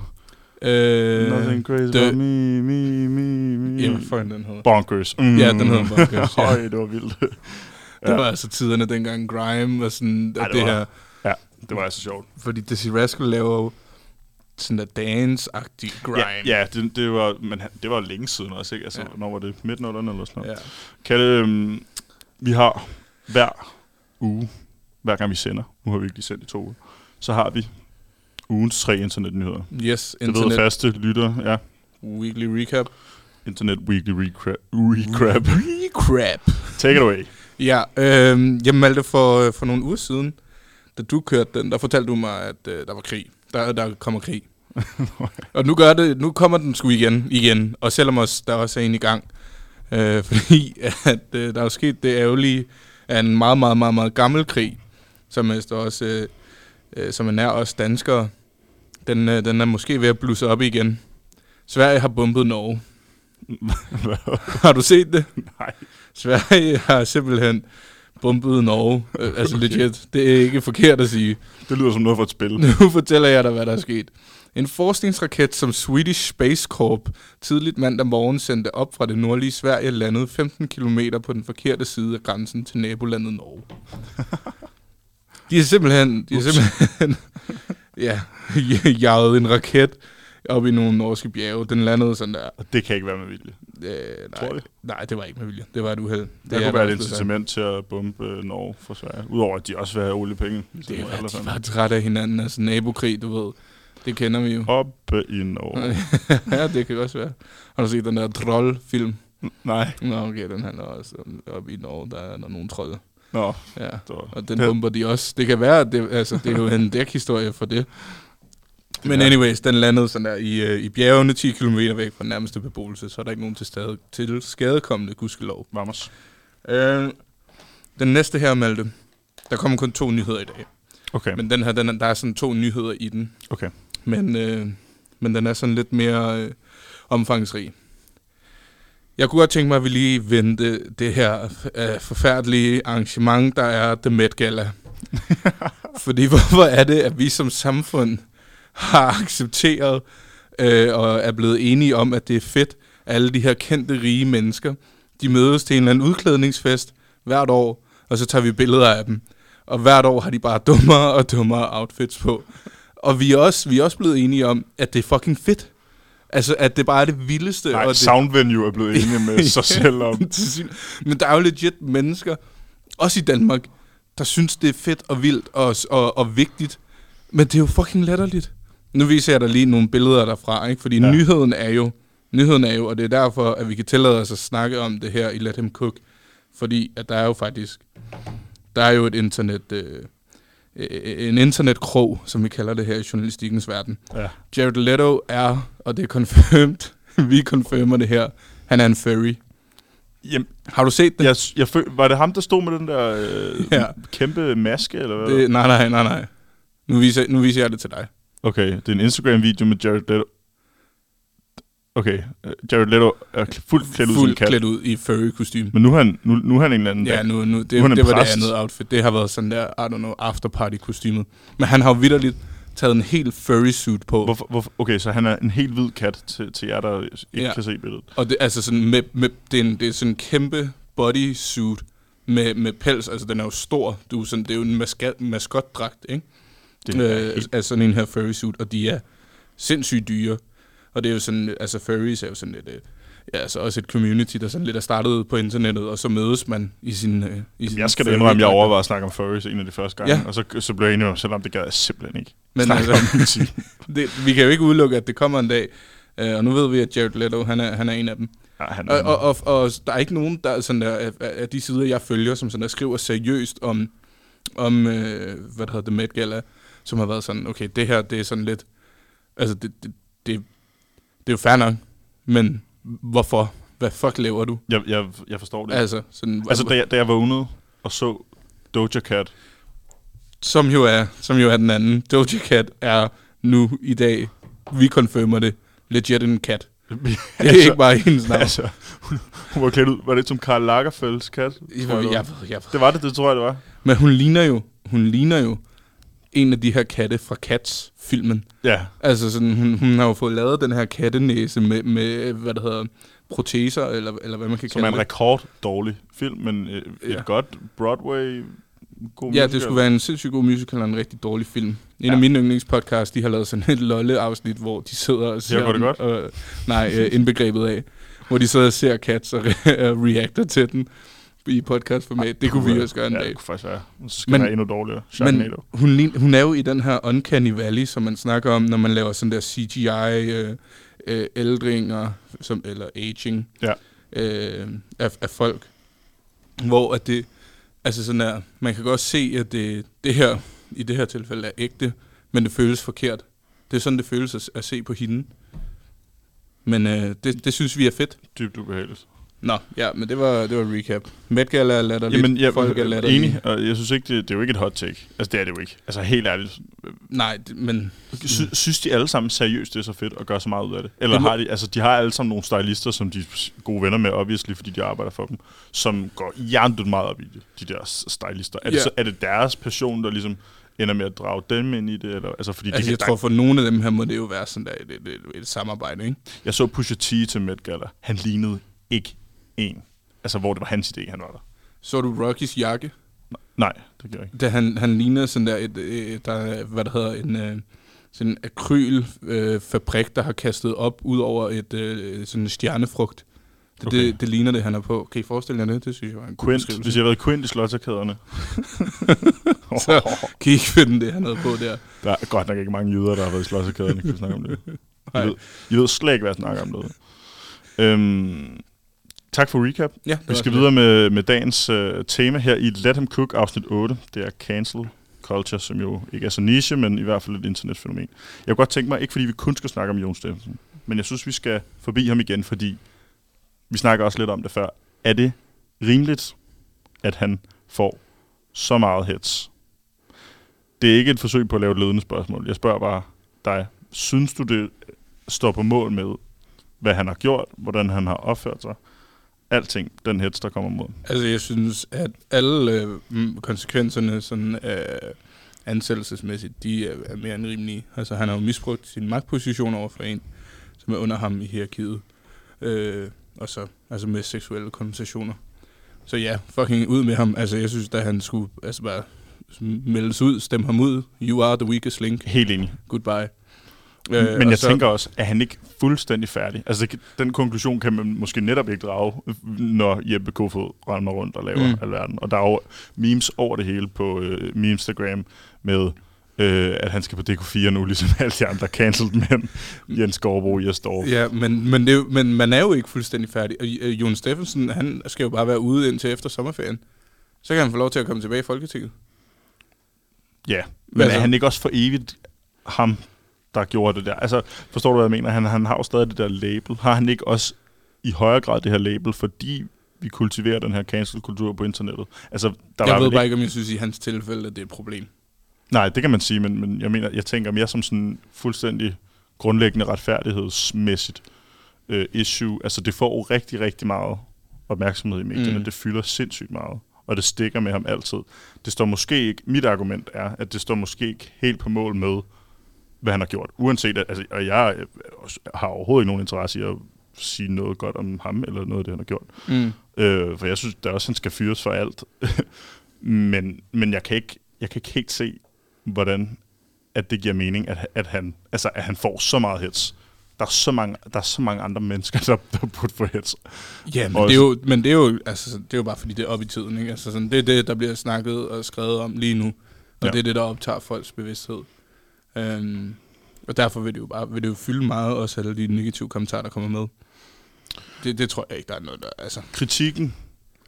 Øh, Nothing crazy about me, me, me, me. Ja, hvad fanden den hedder. Bonkers. Mm. Ja, den hedder Bonkers, ja. Høj, det var vildt. Det var altså tiderne dengang Grime og sådan, Ej, det det, var- her. Ja, det var altså sjovt. Fordi Dizzy Rascal laver jo sådan der dance-agtig grime. Ja, ja det, det, var, men det var længe siden også, ikke? Altså, Ja. når var det? Midt eller sådan noget? ja. Kalle, øhm, vi har hver uge, hver gang vi sender, nu har vi ikke lige sendt i to uger, så har vi ugens tre internetnyheder. Yes, Det ved Internet faste lytter, ja. Weekly Recap. Internet Weekly Recap. Recap. Recap. Take it away. Ja, øh, jeg Malte, for, for nogle uger siden, da du kørte den, der fortalte du mig, at øh, der var krig. Der, der kommer krig. og nu gør det, nu kommer den sgu igen, igen. Og selvom også, der også er en i gang. Øh, fordi at, øh, der er jo sket det ærgerlige af en meget, meget, meget, meget gammel krig, som er også, øh, øh, som er nær os danskere. Den, øh, den er måske ved at blusse op igen. Sverige har bombet Norge. har du set det? Nej. Sverige har simpelthen bombet Norge. Øh, altså legit. Det er ikke forkert at sige. Det lyder som noget for et spil. Nu fortæller jeg dig, hvad der er sket. En forskningsraket, som Swedish Space Corp tidligt mandag morgen sendte op fra det nordlige Sverige, landede 15 km på den forkerte side af grænsen til nabolandet Norge. De er simpelthen, de er simpelthen ja, jaget en raket op i nogle norske bjerge. Den landede sådan der. Og det kan ikke være med vilje. Øh, nej, Tror det? nej, det var ikke med vilje. Det var et uheld. Det Det er kunne der være et incitament til at bombe øh, Norge for Sverige. Udover at de også vil have oliepenge. ligesom Det er jo, de var trætte af hinanden. Altså nabokrig, du ved. Det kender vi jo. Oppe i Norge. ja, det kan også være. Har du set den der troldfilm? Nej. Nå, okay, den handler også om, op i Norge, der er der nogle trolde. Nå, Ja, det og den det- bomber de også. Det kan være, at det, altså, det er jo en dækhistorie for det. Men er- anyways, den landede sådan der i, øh, i bjergene 10 km væk fra den nærmeste beboelse, så er der ikke nogen til, stade, til skadekommende, gudskelov. Vamos. Øh, den næste her, Malte, der kommer kun to nyheder i dag. Okay, Men den her, den er, der er sådan to nyheder i den. okay. Men, øh, men den er sådan lidt mere øh, omfangsrig. Jeg kunne godt tænke mig, at vi lige vendte det her øh, forfærdelige arrangement, der er The Met Gala. Fordi hvorfor er det, at vi som samfund har accepteret øh, og er blevet enige om, at det er fedt, at alle de her kendte rige mennesker, de mødes til en eller anden udklædningsfest hvert år, og så tager vi billeder af dem. Og hvert år har de bare dummere og dummere outfits på. Og vi er også, vi er også blevet enige om, at det er fucking fedt. Altså, at det bare er det vildeste. Nej, og det, Soundvenue er blevet enige med sig selv om. Men der er jo legit mennesker, også i Danmark, der synes, det er fedt og vildt og, og, og vigtigt. Men det er jo fucking latterligt. Nu viser jeg dig lige nogle billeder derfra, ikke? Fordi Ja. nyheden er jo, nyheden er jo, og det er derfor, at vi kan tillade os at snakke om det her i Let Him Cook. Fordi at der er jo faktisk, der er jo et internet, øh, en internetkrog, som vi kalder det her i journalistikkens verden. Ja. Jared Leto er, og det er confirmed, vi confirmer det her, han er en furry. Jamen, Har du set det? jeg, jeg føl, var det ham, der stod med den der øh, Ja. ja. kæmpe maske, eller hvad? det nej, nej, nej, nej. Nu viser, nu viser jeg det til dig. Okay, det er en Instagram-video med Jared Leto. Okay, øh, Jared Leto er fuldt klædt ud som en klædt ud i furry kostume. Men nu er, han, nu, nu er han en eller anden... Ja, nu, nu, Nu er det, han en det var præst. det andet outfit. Det har været sådan der, I don't know, afterparty kostymet. Men han har jo vidderligt taget en helt furry suit på. Hvorfor, hvorfor, okay, så han er en helt hvid kat til, til jer, der ikke Ja. kan se billedet. Og det, altså sådan med, med, det, er en, det er sådan en kæmpe bodysuit med, med pels. Altså den er jo stor. Du, sådan, det er jo en maskat, maskotdragt, ikke? Det er øh, helt, af sådan en her furry suit, og de er sindssygt dyre. Og det er jo sådan, altså furries er jo sådan lidt, øh, ja, altså også et community, der sådan lidt er startet på internettet, og så mødes man i sin, øh, i sin jeg skal da indrømme, jeg overvejede at snakke om furries en af de første gange, Ja. og så, så blev jeg enig om, selvom det gad jeg simpelthen ikke. Men altså, om det, vi kan jo ikke udelukke, at det kommer en dag, øh, og nu ved vi, at Jared Leto, han er, han er en af dem. Ja, han, Og, og, og, og der er ikke nogen, der er sådan der, af, af de sider, jeg følger, som sådan der skriver seriøst om, om øh, hvad det hedder, The Met Gala, som har været sådan, okay, det her, det er sådan lidt, altså, det, det, det, det er jo fair nok, men hvorfor? Hvad fuck laver du? jeg, jeg, jeg forstår det. Altså, sådan, altså da, jeg, da jeg vågnede og så Doja Cat, som jo er, som jo er den anden. Doja Cat er nu i dag, vi confirmer det, legit en kat. Det er altså, ikke bare hendes navn. altså, hun, hun var klædt ud, var det som Karl Lagerfelds kat? jeg, jeg, jeg, jeg, Det var det, det tror jeg, det var. Men hun ligner jo, hun ligner jo en af de her katte fra Cats-filmen. Ja, Altså sådan, hun, hun har jo fået lavet den her kattenæse med, med hvad der hedder, proteser, eller, eller hvad man kan som er kalde en rekord dårlig film, men øh, et Ja. godt Broadway god Ja, det musical. skulle være en sindssygt god musical og en rigtig dårlig film. En ja. Ja. af mine yndlingspodcasts, de har lavet sådan et lolle-afsnit, hvor de sidder og ser... går det godt? Og, nej, øh, indbegrebet af. Hvor de sidder og ser Cats og re- reacter til den i podcastformat. Det kunne vi også gøre en ja, dag. det kunne faktisk være. Så skal Men- men, være endnu dårligere. Men Sharknado. hun, lign- hun er jo i den her uncanny valley, som man snakker om, når man laver sådan der CGI øh, øh, ældringer, som, eller aging Ja. øh, af, af folk. Hvor at det, altså sådan er, man kan godt se, at det, det her, i det her tilfælde er ægte, men det føles forkert. Det er sådan, det føles at, at se på hende. Men øh, det, det synes vi er fedt. Dybt ubehageligt. Nå, ja, men det var, det var recap. Met Gala er latterligt, Jamen, jeg folk er er latterlige. enig, og jeg synes ikke, det, det er jo ikke et hot take. Altså, det er det jo ikke. Altså, helt ærligt. Nej, det- men Sy, synes de alle sammen seriøst, det er så fedt at gøre så meget ud af det? Eller Det må- har de, altså, de har alle sammen nogle stylister, som de er gode venner med, obviously, fordi de arbejder for dem, som går jerndødt meget op i det, de der stylister. Er, det Ja. så, er det deres passion, der ligesom ender med at drage dem ind i det? Eller, altså, fordi altså, det, jeg tror for nogle af dem her må det jo være sådan der et, et, et, et samarbejde, ikke? jeg så Pusha T til Met Gala. Han lignede ikke en. Altså, hvor det var hans idé, han var der. Så du Rockys jakke? Nej, det gør jeg ikke. Da han, han ligner sådan der, et, et, der, er, hvad der hedder, en øh, sådan en akrylfabrik, øh, der har kastet op ud over et øh, sådan en stjernefrugt. Det, okay. Det, det, ligner det, han er på. Kan I forestille jer det? Det synes jeg var en Quint, hvis jeg havde været Quint i Slotterkæderne. Så kan I ikke finde det, han havde på der. Der er godt nok ikke mange jyder, der har været i Slotterkæderne, kan vi snakke om det. I ved, I ved slet ikke, hvad jeg snakker om noget. Øhm, tak for recap. Ja, Vi skal videre med, med dagens øh, tema her i Let Him Cook afsnit 8. Det er cancel culture, som jo ikke er så niche, men i hvert fald et internetfænomen. Jeg kunne godt tænke mig, ikke fordi vi kun skal snakke om Jon Steffensen, men jeg synes, vi skal forbi ham igen, fordi vi snakker også lidt om det før. Er det rimeligt, at han får så meget hets? Det er ikke et forsøg på at lave et ledende spørgsmål. Jeg spørger bare dig. Synes du, det står på mål med, hvad han har gjort, hvordan han har opført sig, alting, den hets, der kommer mod. Altså, jeg synes, at alle øh, konsekvenserne sådan, øh, ansættelsesmæssigt, de er, er mere end rimelige. Altså, han har jo misbrugt sin magtposition over for en, som er under ham i hierarkiet. Øh, og så altså med seksuelle konversationer. Så ja, fucking ud med ham. Altså, jeg synes, at han skulle altså bare meldes ud, stemme ham ud. You are the weakest link. Helt enig. Goodbye. Øh, Men jeg så- tænker også, at han ikke fuldstændig færdig? Altså, det den konklusion kan man måske netop ikke drage, når Jeppe Kofod render rundt og laver Mm. alverden. Og der er jo memes over det hele på øh, Instagram med, øh, at han skal på DK4 nu, ligesom alle de andre cancelled mænd. Jens Skovbo, Jes Dorf. Ja, men, men, det, men man er jo ikke fuldstændig færdig. Og øh, Jon Steffensen, han skal jo bare være ude indtil efter sommerferien. Så kan han få lov til at komme tilbage i Folketinget. Ja, men Hvad er så? han ikke også for evigt ham, der gjorde det der? Altså, forstår du, hvad jeg mener? Han, han har jo stadig det der label. Har han ikke også i højere grad det her label, fordi vi kultiverer den her cancel-kultur på internettet? Altså, der jeg var ved bare ikke, om jeg synes i hans tilfælde, at det er et problem. Nej, det kan man sige, men, men jeg mener, jeg tænker mere som sådan fuldstændig grundlæggende retfærdighedsmæssigt øh, issue. Altså, det får jo rigtig, rigtig meget opmærksomhed i medierne. Mm. Det fylder sindssygt meget, og det stikker med ham altid. Det står måske ikke, mit argument er, at det står måske ikke helt på mål med, hvad han har gjort. Uanset, at, altså, og jeg øh, har overhovedet ikke nogen interesse i at sige noget godt om ham, eller noget af det, han har gjort. Mm. Øh, for jeg synes da også, han skal fyres for alt. men, men jeg kan ikke, jeg kan ikke helt se, hvordan at det giver mening, at, at, han, altså, at han får så meget hits. Der er så mange, der er så mange andre mennesker, der, der burde få hits. Ja, men Også- det, er jo, men det er jo, altså, det er jo bare fordi, det er op i tiden. Ikke? Altså, sådan, det er det, der bliver snakket og skrevet om lige nu. Og ja. Ja. det er det, der optager folks bevidsthed. Um, og derfor vil det jo bare vil det jo fylde meget, også alle de negative kommentarer, der kommer med. Det, det tror jeg ikke, der er noget, der... Altså. Kritikken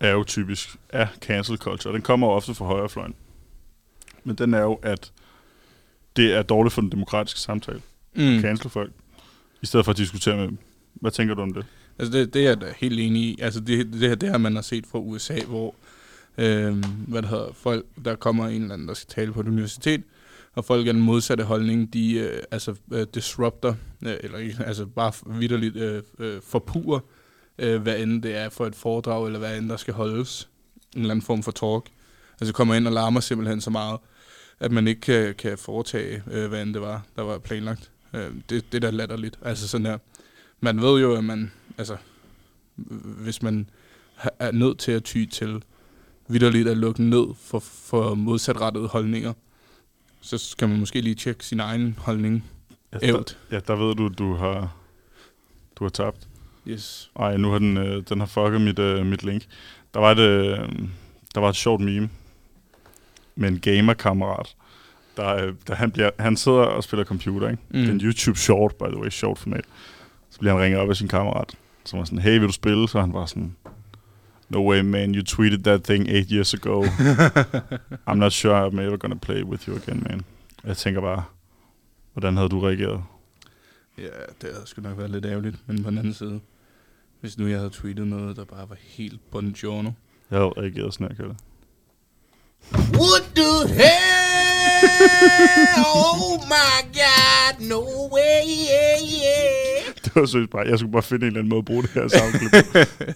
er jo typisk af cancel culture. Den kommer jo ofte fra højrefløjen. Men den er jo, at det er dårligt for den demokratiske samtale. Mm. Cancel folk, i stedet for at diskutere med dem. Hvad tænker du om det? Altså det, det er jeg da helt enig i. Altså det, det her, det her man har set fra USA, hvor øhm, hvad det hedder, folk, der kommer en eller anden, der skal tale på et universitet, og folk af den modsatte holdning, de øh, altså øh, disrupter, øh, eller altså bare vidderligt øh, øh, forpurer, øh, hvad end det er for et foredrag, eller hvad end der skal holdes. En eller anden form for talk. Altså kommer ind og larmer simpelthen så meget, at man ikke kan, kan foretage, øh, hvad end det var, der var planlagt. Øh, det, det er da latterligt. Altså sådan her. Man ved jo, at man, altså, hvis man er nødt til at ty til vidderligt at lukke ned for, for modsatrettede holdninger, så skal man måske lige tjekke sin egen holdning. Ja, der, ja, der ved du, du har, du har tabt. Yes. Ej, nu har den, øh, den har fucket mit, øh, mit link. Der var, et, øh, der var et sjovt meme med en gamer-kammerat. Der, øh, der han, bliver, han sidder og spiller computer, ikke? Mm. Det er en YouTube short, by the way, short format. Så bliver han ringet op af sin kammerat, som var sådan, hey, vil du spille? Så han var sådan, no way, man, you tweeted that thing eight years ago. I'm not sure I'm ever gonna play with you again, man. Jeg tænker bare, hvordan havde du reageret? Ja, det havde sgu nok været lidt ærgerligt, men på den anden side, hvis nu jeg havde tweetet noget, der bare var helt buongiorno. Jeg havde reageret sådan her. What the hell? Oh my god, no way, yeah, yeah. Det var seriøst bare, jeg skulle bare finde en eller anden måde at bruge det her soundclip.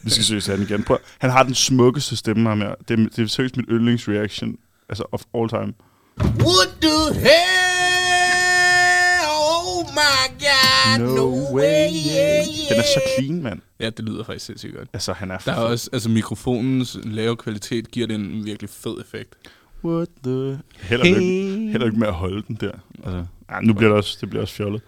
Vi skal seriøst have den igen. Prøv. Han har den smukkeste stemme ham her. Det er, det er seriøst mit yndlingsreaction. Altså of all time. What the hell? Oh my god, no, way, yeah, yeah. Den er så clean, mand. Ja, det lyder faktisk sindssygt godt. Altså, han er Der er også, altså mikrofonens lave kvalitet giver det en virkelig fed effekt. What the... Held og lykke, held og lykke med at holde den der. Altså, ja, nu bliver det også, det bliver også fjollet.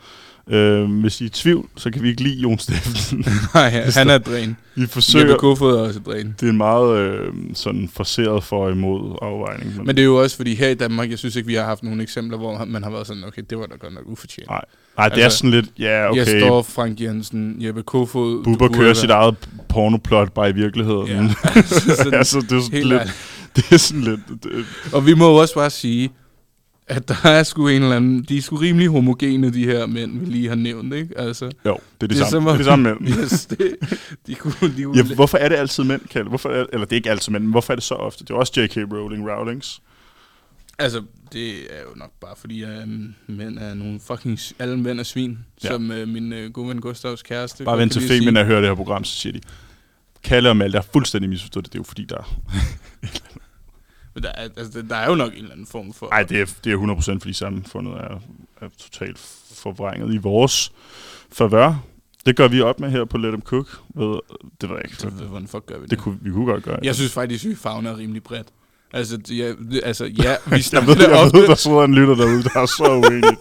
Øh, hvis I er i tvivl, så kan vi ikke lide Jon Steffensen. Nej, han er dræn. vi forsøger... Jeppe Kofod er også dræn. Det er en meget øh, sådan forseret for og imod afvejning. Men det er jo også, fordi her i Danmark, jeg synes ikke, vi har haft nogle eksempler, hvor man har været sådan, okay, det var da godt nok ufortjent. Nej, Nej, det er Altså, sådan lidt, ja, okay. Jeg står Frank Jensen, Jeppe Kofod. Bubber kører sit eget pornoplot bare i virkeligheden. Ja, altså sådan, altså, det er sådan lidt... ærligt. Det er sådan lidt... Det, Og vi må også bare sige, at der er sgu en eller anden... De er sgu rimelig homogene, de her mænd, vi lige har nævnt, ikke? Altså, jo, det er de Det er samme. som Det er de samme mænd. yes, det, de kunne... De kunne Ja, hvorfor er det altid mænd, Kalle? Hvorfor er, eller det er ikke altid mænd, men hvorfor er det så ofte? Det er også J.K. Rowling Rowlings. Altså, det er jo nok bare fordi, at øhm, mænd er nogle fucking... Alle mænd er svin, Ja. som øh, min øh, gode ven Gustavs kæreste. Bare vent til lide at Femin sige. at høre det her program, så siger de, Kalle og Malte har fuldstændig misforstået det. Det er jo fordi, der er... Men der er, altså, der er jo nok en eller anden form for... Nej, det er, det er 100% fordi samfundet er, er totalt forvrænget i vores favør. Det gør vi op med her på Let Them Cook. Ved, det ved jeg ikke. Så, hvordan fuck gør vi det? Det kunne, vi kunne godt gøre. Jeg synes faktisk, vi fagner rimelig bredt. Altså, ja, det- altså, ja, vi jeg snakker ved, det jeg ofte. ved, der sidder en lytter derude, der er så uenig.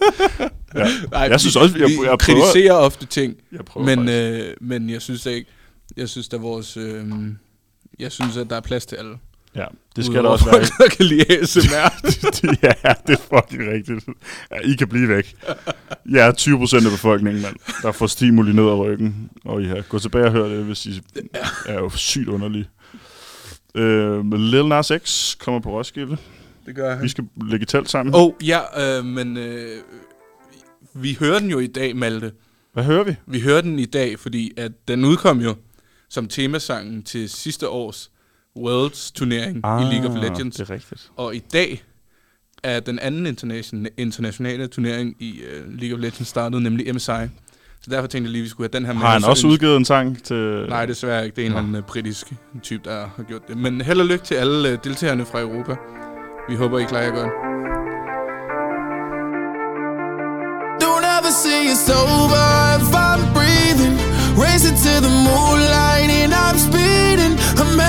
Ja. Nej, jeg synes også, jeg, vi jeg, prøver, kritiserer ofte ting, jeg men, faktisk. øh, men jeg synes ikke, jeg synes, der er vores, øh, jeg synes, at der er plads til alle. Ja, det skal der også være. folk, der kan lide ASMR. ja, det er fucking rigtigt. Ja, I kan blive væk. Jeg er 20 procent af befolkningen, mand, der får stimuli ned ad ryggen. Og ja, gå tilbage og hør det, hvis I er jo sygt underlige. Øh, Lil Nas X kommer på Roskilde. det gør han. Vi skal lægge telt sammen. Åh, oh, ja, øh, men øh, vi hører den jo i dag, Malte. Hvad hører vi? Vi hører den i dag, fordi at den udkom jo som temasangen til sidste års Worlds turnering ah, i League of Legends. Det er rigtigt. Og i dag er den anden internation- internationale turnering i uh, League of Legends startet, nemlig MSI. Så derfor tænkte jeg lige, at vi skulle have den her med. Har han og så også udgivet en sang til... Nej, desværre ikke. Det er en eller anden øh, britisk type, der har gjort det. Men held og lykke til alle uh, deltagerne fra Europa. Vi håber, I klarer jer godt. Don't ever say it's over if I'm breathing. Racing to the moonlight and I'm speeding.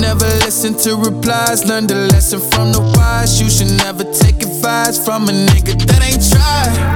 Never listen to replies. Learn the lesson from the wise. You should never take advice from a nigga that ain't tried.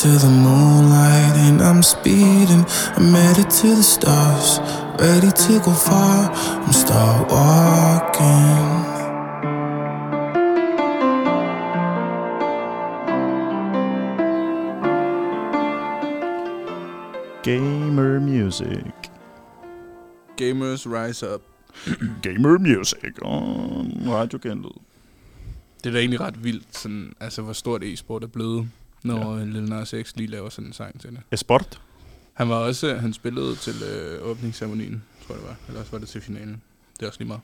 to the moonlight and I'm speeding. I'm headed to the stars, ready to go far. I'm start walking. Gamer Music. Gamers Rise Up. Gamer Music on Radio Genlyd. Det er da egentlig ret vildt, sådan, altså, hvor stort e-sport er blevet, når ja. Lil Nas X lige laver sådan en sang til det. Esport. Han var også, han spillede til øh, åbningsceremonien, tror jeg det var. Eller også var det til finalen. Det er også lige meget.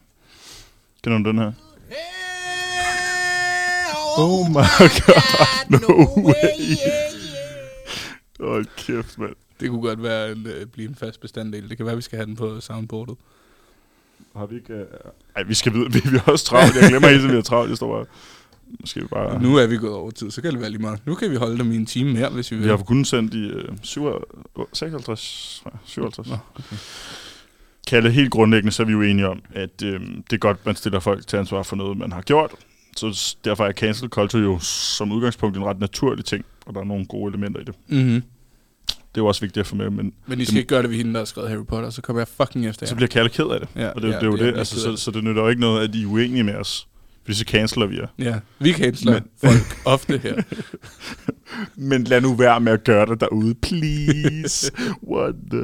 Kender du den her? Oh my god, no way. Hold kæft, mand. Det kunne godt være en, øh, blive en fast bestanddel. Det kan være, vi skal have den på soundboardet. Har vi ikke... Uh... Ej, vi skal videre. Vi, vi har også travlt. Jeg glemmer helt, at vi har travlt. Jeg står bare... Måske vi bare... Nu er vi gået over tid, så kan det være lige meget. Nu kan vi holde dem i en time mere, hvis vi vil. Vi har kun sendt i uh, 56, nej, 57. Nå, Kalle, helt grundlæggende, så er vi jo enige om, at øh, det er godt, man stiller folk til ansvar for noget, man har gjort. Så derfor er cancel culture jo som udgangspunkt en ret naturlig ting, og der er nogle gode elementer i det. Mm-hmm. Det er jo også vigtigt at få med, men Men I Det skal må- ikke gøre det ved hende, der har skrevet Harry Potter, så kommer jeg fucking efter jer. så bliver Kalle ked af det. Ja, og det, ja, det er jo det det, altså, så, så det nytter jo ikke noget, at de er uenige med os. Fordi så canceler vi jer. Ja, vi canceler Men- folk ofte her. Men lad nu være med at gøre det derude, please. What the...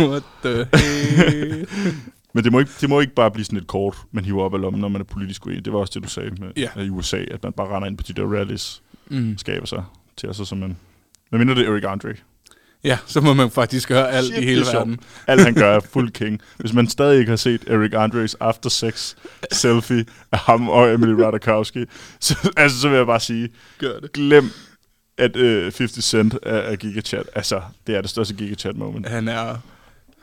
What the hell? Men det må, ikke, det må ikke bare blive sådan et kort, man hiver op af lommen, når man er politisk uenig. Det var også det, du sagde med ja. i USA, at man bare render ind på de der rallies, Mm. skaber sig til sig som en... Hvad mindre det er Eric Andre. Ja, så må man faktisk gøre alt Shit, i hele er verden. Alt han gør er fuld king. Hvis man stadig ikke har set Eric Andres after sex selfie af ham og Emily Ratajkowski, så, altså, så vil jeg bare sige, Gør det. glem at øh, 50 Cent er, er GigaChat. Altså, det er det største GigaChat moment. Han er,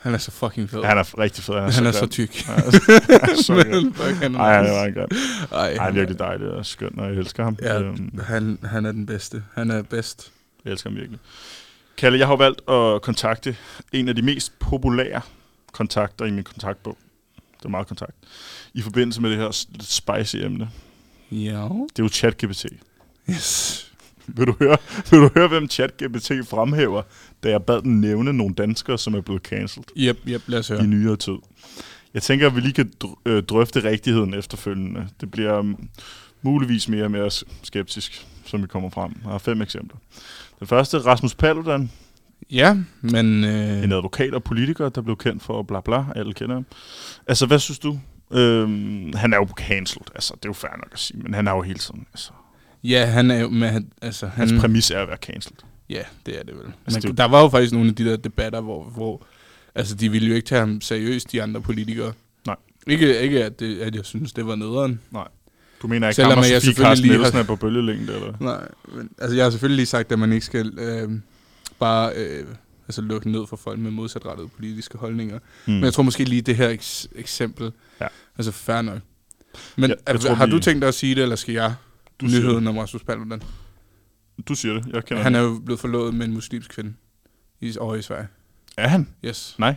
han er så fucking fed. Han er rigtig fed. Han er, han er så, så grim. tyk. Han er så, han er så grim. Men er Ej, han er meget grim. Ej, Ej, han er virkelig dejlig og skøn, og jeg elsker ham. Ja, Øhm, han, han er den bedste. Han er bedst. jeg elsker ham virkelig. Kalle, jeg har valgt at kontakte en af de mest populære kontakter i min kontaktbog. Det er meget kontakt. I forbindelse med det her lidt spicy emne. Ja. Det er jo ChatGPT. Yes. Vil du høre, vil du høre hvem ChatGPT fremhæver, da jeg bad den nævne nogle danskere, som er blevet cancelled Yep, yep, lad os høre. i nyere tid? Jeg tænker, at vi lige kan øh, drøfte rigtigheden efterfølgende. Det bliver um, muligvis mere og mere skeptisk, som vi kommer frem. Jeg har fem eksempler. Den første, Rasmus Paludan, Ja, men... Øh, en advokat og politiker, der blev kendt for bla bla, alle kender ham. Altså, hvad synes du? Øhm, han er jo cancelled, altså, det er jo fair nok at sige, men han er jo hele tiden, altså, ja, han er jo... Men, altså, han, hans præmis er at være cancelled. Ja, det er det vel. Altså, Altså, det er der var jo faktisk nogle af de der debatter, hvor, hvor altså, de ville jo ikke tage ham seriøst, de andre politikere. Nej. Ikke, ikke at, det, at jeg synes, det var nederen. Du mener ikke, Selvom jeg selvfølgelig Carsten lige har- er på bølgelængde, eller? Nej, men, altså jeg har selvfølgelig lige sagt, at man ikke skal øh, bare øh, altså, lukke ned for folk med modsatrettede politiske holdninger. Mm. Men jeg tror måske lige det her eks- eksempel, Ja. altså fair nok. Men Ja, jeg tror, har vi- du tænkt dig at sige det, eller skal jeg? Du Nyheden om Rasmus Paludan. du siger det, jeg kender Han han er jo blevet forlovet med en muslimsk kvinde i, over i Sverige. Er han? Yes. Nej.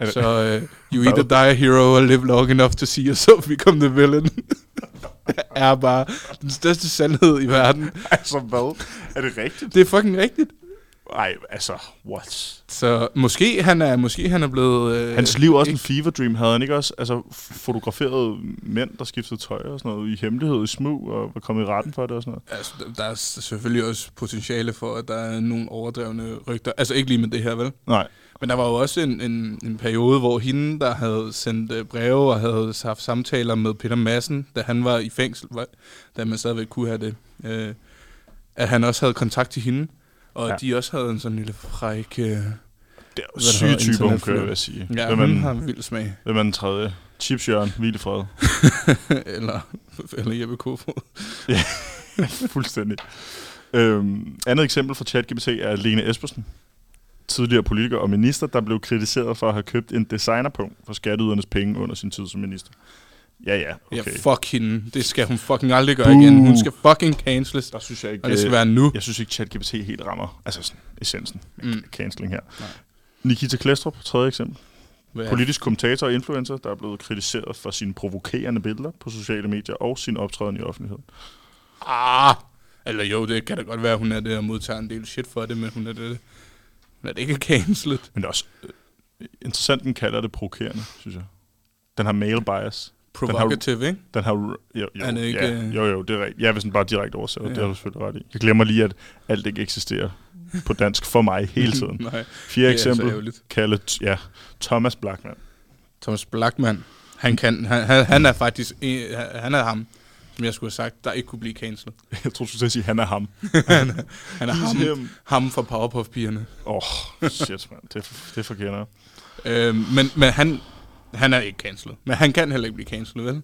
Er Så uh, you either die a hero or live long enough to see yourself become the villain. er bare den største sandhed i verden. altså, hvad? Er det rigtigt? Det er fucking rigtigt. Nej, altså, what? Så måske han er, måske han er blevet... Øh, Hans liv også en ikke- fever dream. Havde han ikke også altså, fotograferet mænd, der skiftede tøj og sådan noget i hemmelighed i smug, og var kommet i retten for det og sådan noget? Altså, der- der er selvfølgelig også potentiale for, at der er nogle overdrevne rygter. Altså ikke lige med det her, vel? Nej. Men der var jo også en, en, en periode, hvor hende, der havde sendt øh, breve og havde haft samtaler med Peter Madsen, da han var i fængsel, var, da man stadigvæk kunne have det, øh, at han også havde kontakt til hende, og Ja. de også havde en sådan lille fræk... Øh, Det er jo syge internetfløj. kører, vil jeg sige. ja, hvem, hun den, har en vild smag. hvem er den tredje? Chips Jørgen, hvil i fred. eller, eller Jeppe Kofod. Fuldstændig. Øhm, andet eksempel fra ChatGPT er Lene Espersen, tidligere politiker og minister, der blev kritiseret for at have købt en designerpunkt for skatteydernes penge under sin tid som minister. Ja, ja, Ja, okay. fuck hende. Det skal hun fucking aldrig gøre igen. Hun skal fucking canceles. Der synes jeg ikke, Og det skal øh, være nu. Jeg synes ikke, ChatGPT helt rammer altså sådan, essensen Mm. canceling her. Nej. Nikita Klestrup, tredje eksempel. Hvad- Politisk kommentator og influencer, der er blevet kritiseret for sine provokerende billeder på sociale medier og sin optræden i offentligheden. Ah, eller jo, det kan da godt være, hun er det og modtager en del shit for det, men hun er det. Er det ikke cancelet. Men det er også øh, interessant, den kalder det provokerende, synes jeg. Den har male bias. Provocative, ikke? Den har... Jo, jo, Er det ikke, ja, øh, jo, jo, det er rigtigt. Jeg vil sådan bare direkte oversætte, ja. det Ja. har du selvfølgelig ret i. Jeg glemmer lige, at alt ikke eksisterer på dansk for mig hele tiden. Nej, Fjerde det er så eksempel, kaldet, ja, Thomas Blackman. Thomas Blackman, han, kan, han, han, han er faktisk, han er ham, som jeg skulle have sagt, der ikke kunne blive cancelet. Jeg tror, du skulle sige, han er ham. han, er- han er ham, him. ham fra Powerpuff-pigerne. Åh, oh, shit, mand. Det, det forkender. Øhm, men, men han, han er ikke cancelet. Men han kan heller ikke blive cancelet, vel?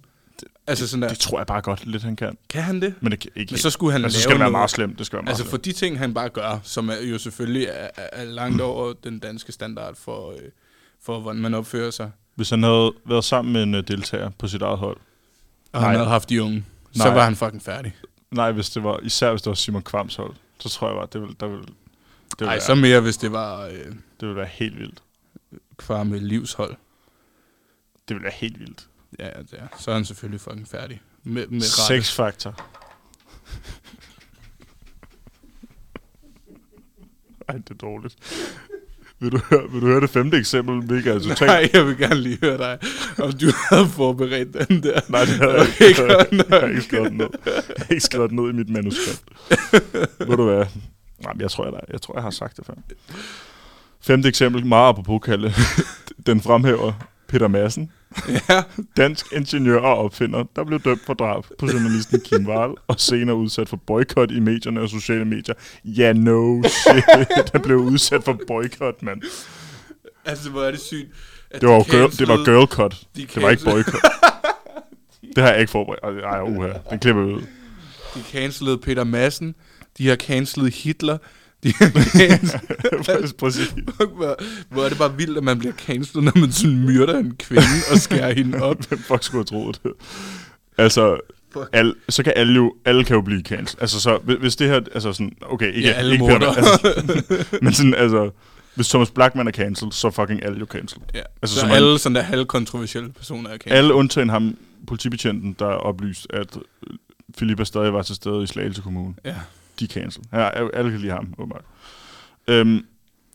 Altså sådan der, Det tror jeg bare godt lidt, han kan. kan han det? Men, det ikke Men så skulle han men så lave skal det være meget slemt. Det skal være meget Altså slemt. for de ting, han bare gør, som er jo selvfølgelig er, er, langt over den danske standard for, øh, for hvordan man opfører sig. Hvis han havde været sammen med en uh, deltager på sit eget hold. Og han havde haft de unge, så Nej. var han fucking færdig. Nej, hvis det var, især hvis det var Simon Kvams hold. Så tror jeg bare, det ville, der ville, det ville, Nej, så mere, hvis det var øh, det ville være helt vildt. kvar med livshold. Det ville være helt vildt. Ja, ja, det er. så er han selvfølgelig fucking færdig. Med, med. Sex-faktor. Ej, det er dårligt. Vil du, høre, vil du høre det femte eksempel, hvilket er totalt... Nej, jeg vil gerne lige høre dig, om du havde forberedt den der. Nej, det havde jeg ikke. Jeg har ikke skrevet den ned. Jeg har ikke skrevet den ned i mit manuskript. Ved du hvad? Nej, men jeg tror, jeg, jeg tror, jeg har sagt det før. Femte eksempel, meget apropos Kalle. Den fremhæver Peter Madsen, Ja, dansk ingeniør og opfinder, der blev dømt for drab på journalisten Kim Wahl, og senere udsat for boykot i medierne og sociale medier. Ja, no shit. Der blev udsat for boykot, mand. altså hvor er det sygt. at Det var, de girl, det var girl cut. de Det var ikke boykot. Det har jeg ikke forberedt. Ej, uha. Den klipper vi ud. De cancelede Peter Madsen. De har cancelet Hitler. Præcis. Hvor, hvor er det bare vildt, at man bliver cancelet, når man sådan myrder en kvinde og skærer hende op. Hvem fuck skulle have troet det? Altså, Fuck. al, så kan alle jo, alle kan jo blive cancelled. Altså, så, hvis- det her, altså sådan, okay, ikke, Ja, alle ikke mordere. altså, men sådan, altså, hvis Thomas Blackman er cancelled, så er fucking alle jo cancelled. Ja. Altså, så så man- alle sådan der halvkontroversielle personer er cancelet. Alle undtagen ham, politibetjenten, der oplyst, at Philippa stadig var til stede i Slagelse Kommune. Ja. De er cancelled. Ja, alle kan lide ham, åbenbart. Øhm,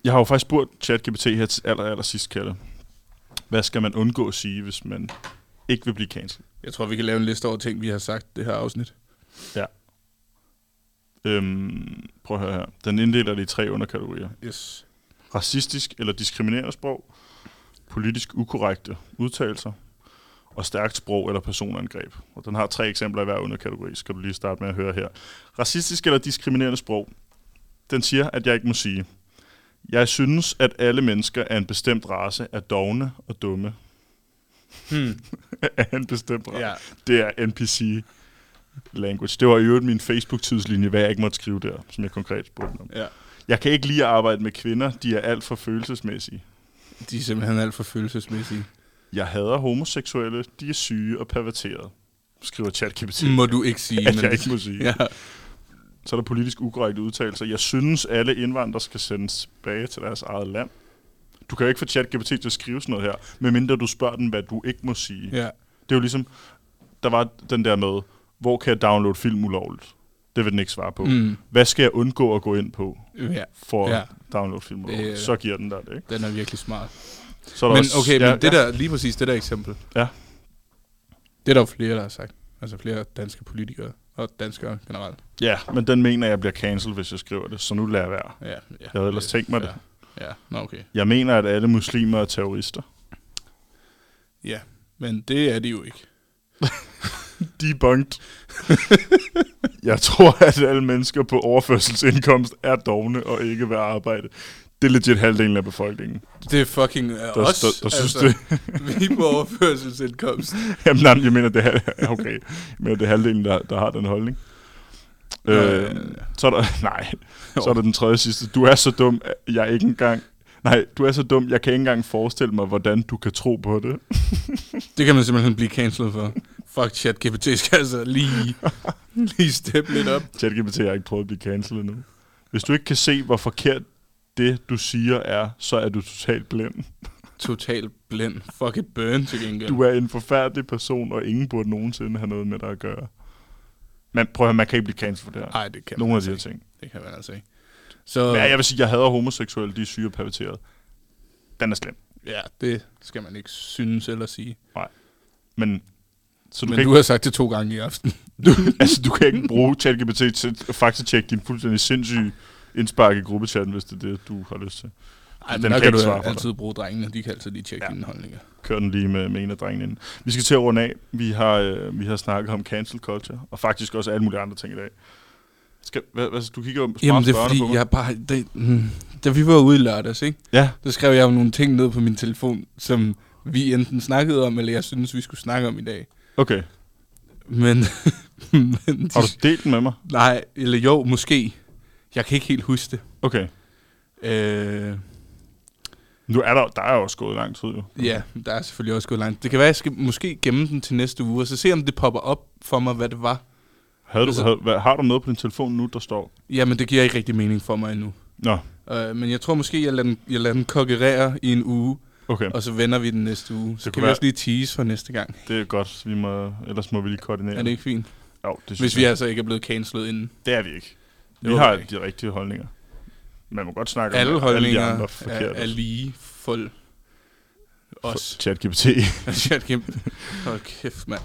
jeg har jo faktisk spurgt ChatGPT her til aller, aller sidst, Kalle. Hvad skal man undgå at sige, hvis man ikke vil blive cancelled? Jeg tror, vi kan lave en liste over ting, vi har sagt det her afsnit. Øhm, prøv at høre her. Den inddeler det i tre underkategorier. Yes. Racistisk eller diskriminerende sprog, politisk ukorrekte udtalelser, og stærkt sprog eller personangreb. Og den har tre eksempler i hver underkategori, skal du lige starte med at høre her. Racistisk eller diskriminerende sprog. Den siger, at jeg ikke må sige. Jeg synes, at alle mennesker af en bestemt race er dogne og dumme. Hmm. af en bestemt race. Ja. Det er NPC language. Det var i øvrigt min Facebook-tidslinje, hvad jeg ikke måtte skrive der, som jeg konkret spurgte om. ja. Jeg kan ikke lide at arbejde med kvinder, de er alt for følelsesmæssige. De er simpelthen alt for følelsesmæssige. Jeg hader homoseksuelle, de er syge og perverterede, skriver ChatGPT. Må du ikke sige. at men- jeg ikke må sige. Ja. Så er der politisk ukorrekte udtalelser. Jeg synes, alle indvandrere skal sendes tilbage til deres eget land. Du kan jo ikke få ChatGPT til at skrive sådan noget her, medmindre du spørger den, hvad du ikke må sige. ja. Det er jo ligesom, der var den der med, hvor kan jeg downloade film ulovligt? Det vil den ikke svare på. Mm. Hvad skal jeg undgå at gå ind på ja. for Ja. at downloade film Det- ulovligt? Så giver den der det, ikke? Den er virkelig smart. Så er der Men også- okay, ja, men det ja. der, lige præcis det der eksempel. Ja. Det er der jo flere, der har sagt. Altså flere danske politikere og danskere generelt. Ja, men den mener jeg bliver cancelled, hvis jeg skriver det, så nu lader jeg være. Ja, ja. Jeg havde ellers tænkt mig det. Ja, ja. Nå, okay. Jeg mener, at alle muslimer er terrorister. Ja, men det er de jo ikke. Debunked. jeg tror, at alle mennesker på overførselsindkomst er dogne og ikke vil arbejde. Det er legit halvdelen af befolkningen. Det er fucking uh, Der, os. der, der synes altså, det. vi er på overførselsindkomst. Jamen, nej, jeg mener, det er, okay. Jeg mener, det er halvdelen, der, der har den holdning. Øh, ja, ja. så er der, nej, så er der den tredje sidste. Du er så dum, jeg ikke engang... Nej, du er så dum, jeg kan ikke engang forestille mig, hvordan du kan tro på det. Det kan man simpelthen blive cancelled for. Fuck chat, GPT skal altså lige, lige steppe lidt op. ChatGPT har ikke prøvet at blive cancelled endnu. Hvis du ikke kan se, hvor forkert det, du siger, er, så er du totalt blind. Total blind. Fuck it burn til gengæld. Du er en forfærdelig person, og ingen burde nogensinde have noget med dig at gøre. Men prøv at høre, man kan ikke blive cancelled for det her. Nej, det kan Nogle af de her altså ikke. ting. Det kan man altså ikke. Så Men jeg vil sige, jeg hader homoseksuelle, de er syge og perverterede. Den er slem. ja, det skal man ikke synes eller sige. Men, så du Men kan du ikke, har sagt det to gange i aften. du, altså, du kan ikke bruge ChatGPT til at faktatjekke din fuldstændig sindssyge indspark i gruppechatten, hvis det er det, du har lyst til. Ej, Den der kan kan du altid bruge drengene. De kan altid lige tjekke Ja. dine holdninger. Kør den lige med, med en af drengene inden. Vi skal til at runde af. Vi har, øh, vi har snakket om cancel culture, og faktisk også alle mulige andre ting i dag. Skal, hvad, hvad, du kigger jo Jamen, det er fordi, på jeg bare... Det, mm, da vi var ude i lørdags, ikke? Ja, Der skrev jeg jo nogle ting ned på min telefon, som vi enten snakkede om, eller jeg synes, vi skulle snakke om i dag. okay. Men, men de, Har du delt den med mig? Nej, eller jo, måske. Jeg kan ikke helt huske det. Okay. Øh, Nu er der, der er også gået lang tid, jo. ja, der er selvfølgelig også gået langt. Det kan være, at jeg skal måske gemme den til næste uge, og så se, om det popper op for mig, hvad det var. Havde du, Altså- havde, hvad, har du noget på din telefon nu, der står? Jamen, det giver ikke rigtig mening for mig endnu. Nå, Øh, men jeg tror måske, jeg lader den, jeg lader den kokkerere i en uge, okay. og så vender vi den næste uge. Så Det kan vi være- også lige tease for næste gang. Det er godt. Vi må, ellers må vi lige koordinere. Er det ikke fint? Jo, det synes Hvis vi jeg. altså ikke er blevet cancelet inden. Det er vi ikke. Vi har ikke. de rigtige holdninger. Man må godt snakke Alle om holdninger alle de andre er, forkerte. er lige for os. ChatGPT. Hold kæft, mand.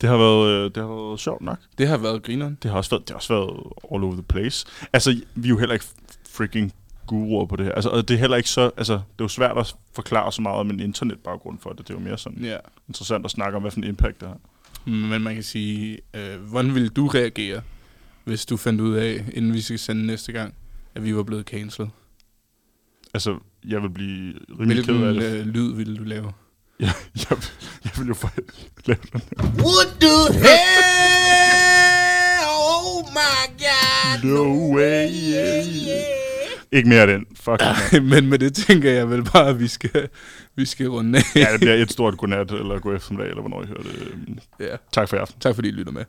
Det har været, øh, det har været sjovt nok. Det har været grineren. Det har også været, det har også været all over the place. Altså, vi er jo heller ikke freaking guruer på det her. Altså, og det er heller ikke så... Altså, det er jo svært at forklare så meget om en internetbaggrund for det. Det er jo mere sådan Ja. interessant at snakke om, hvad for en impact det har. Men man kan sige, øh, hvordan ville du reagere, hvis du fandt ud af, inden vi skal sende næste gang, at vi var blevet cancelled? Altså, jeg vil blive rimelig ked af Hvilken det. øh, lyd ville du lave? Jeg, jeg, jeg vil jo for lave den her. What the hell? Oh my god. No way, yeah, yeah. Ikke mere af den. Fuck. Men med det tænker jeg vel bare, at vi skal, vi skal runde af. Ja, det bliver et stort godnat, eller god eftermiddag, eller hvornår I hører det. ja. Tak for i aften. Tak fordi I lytter med.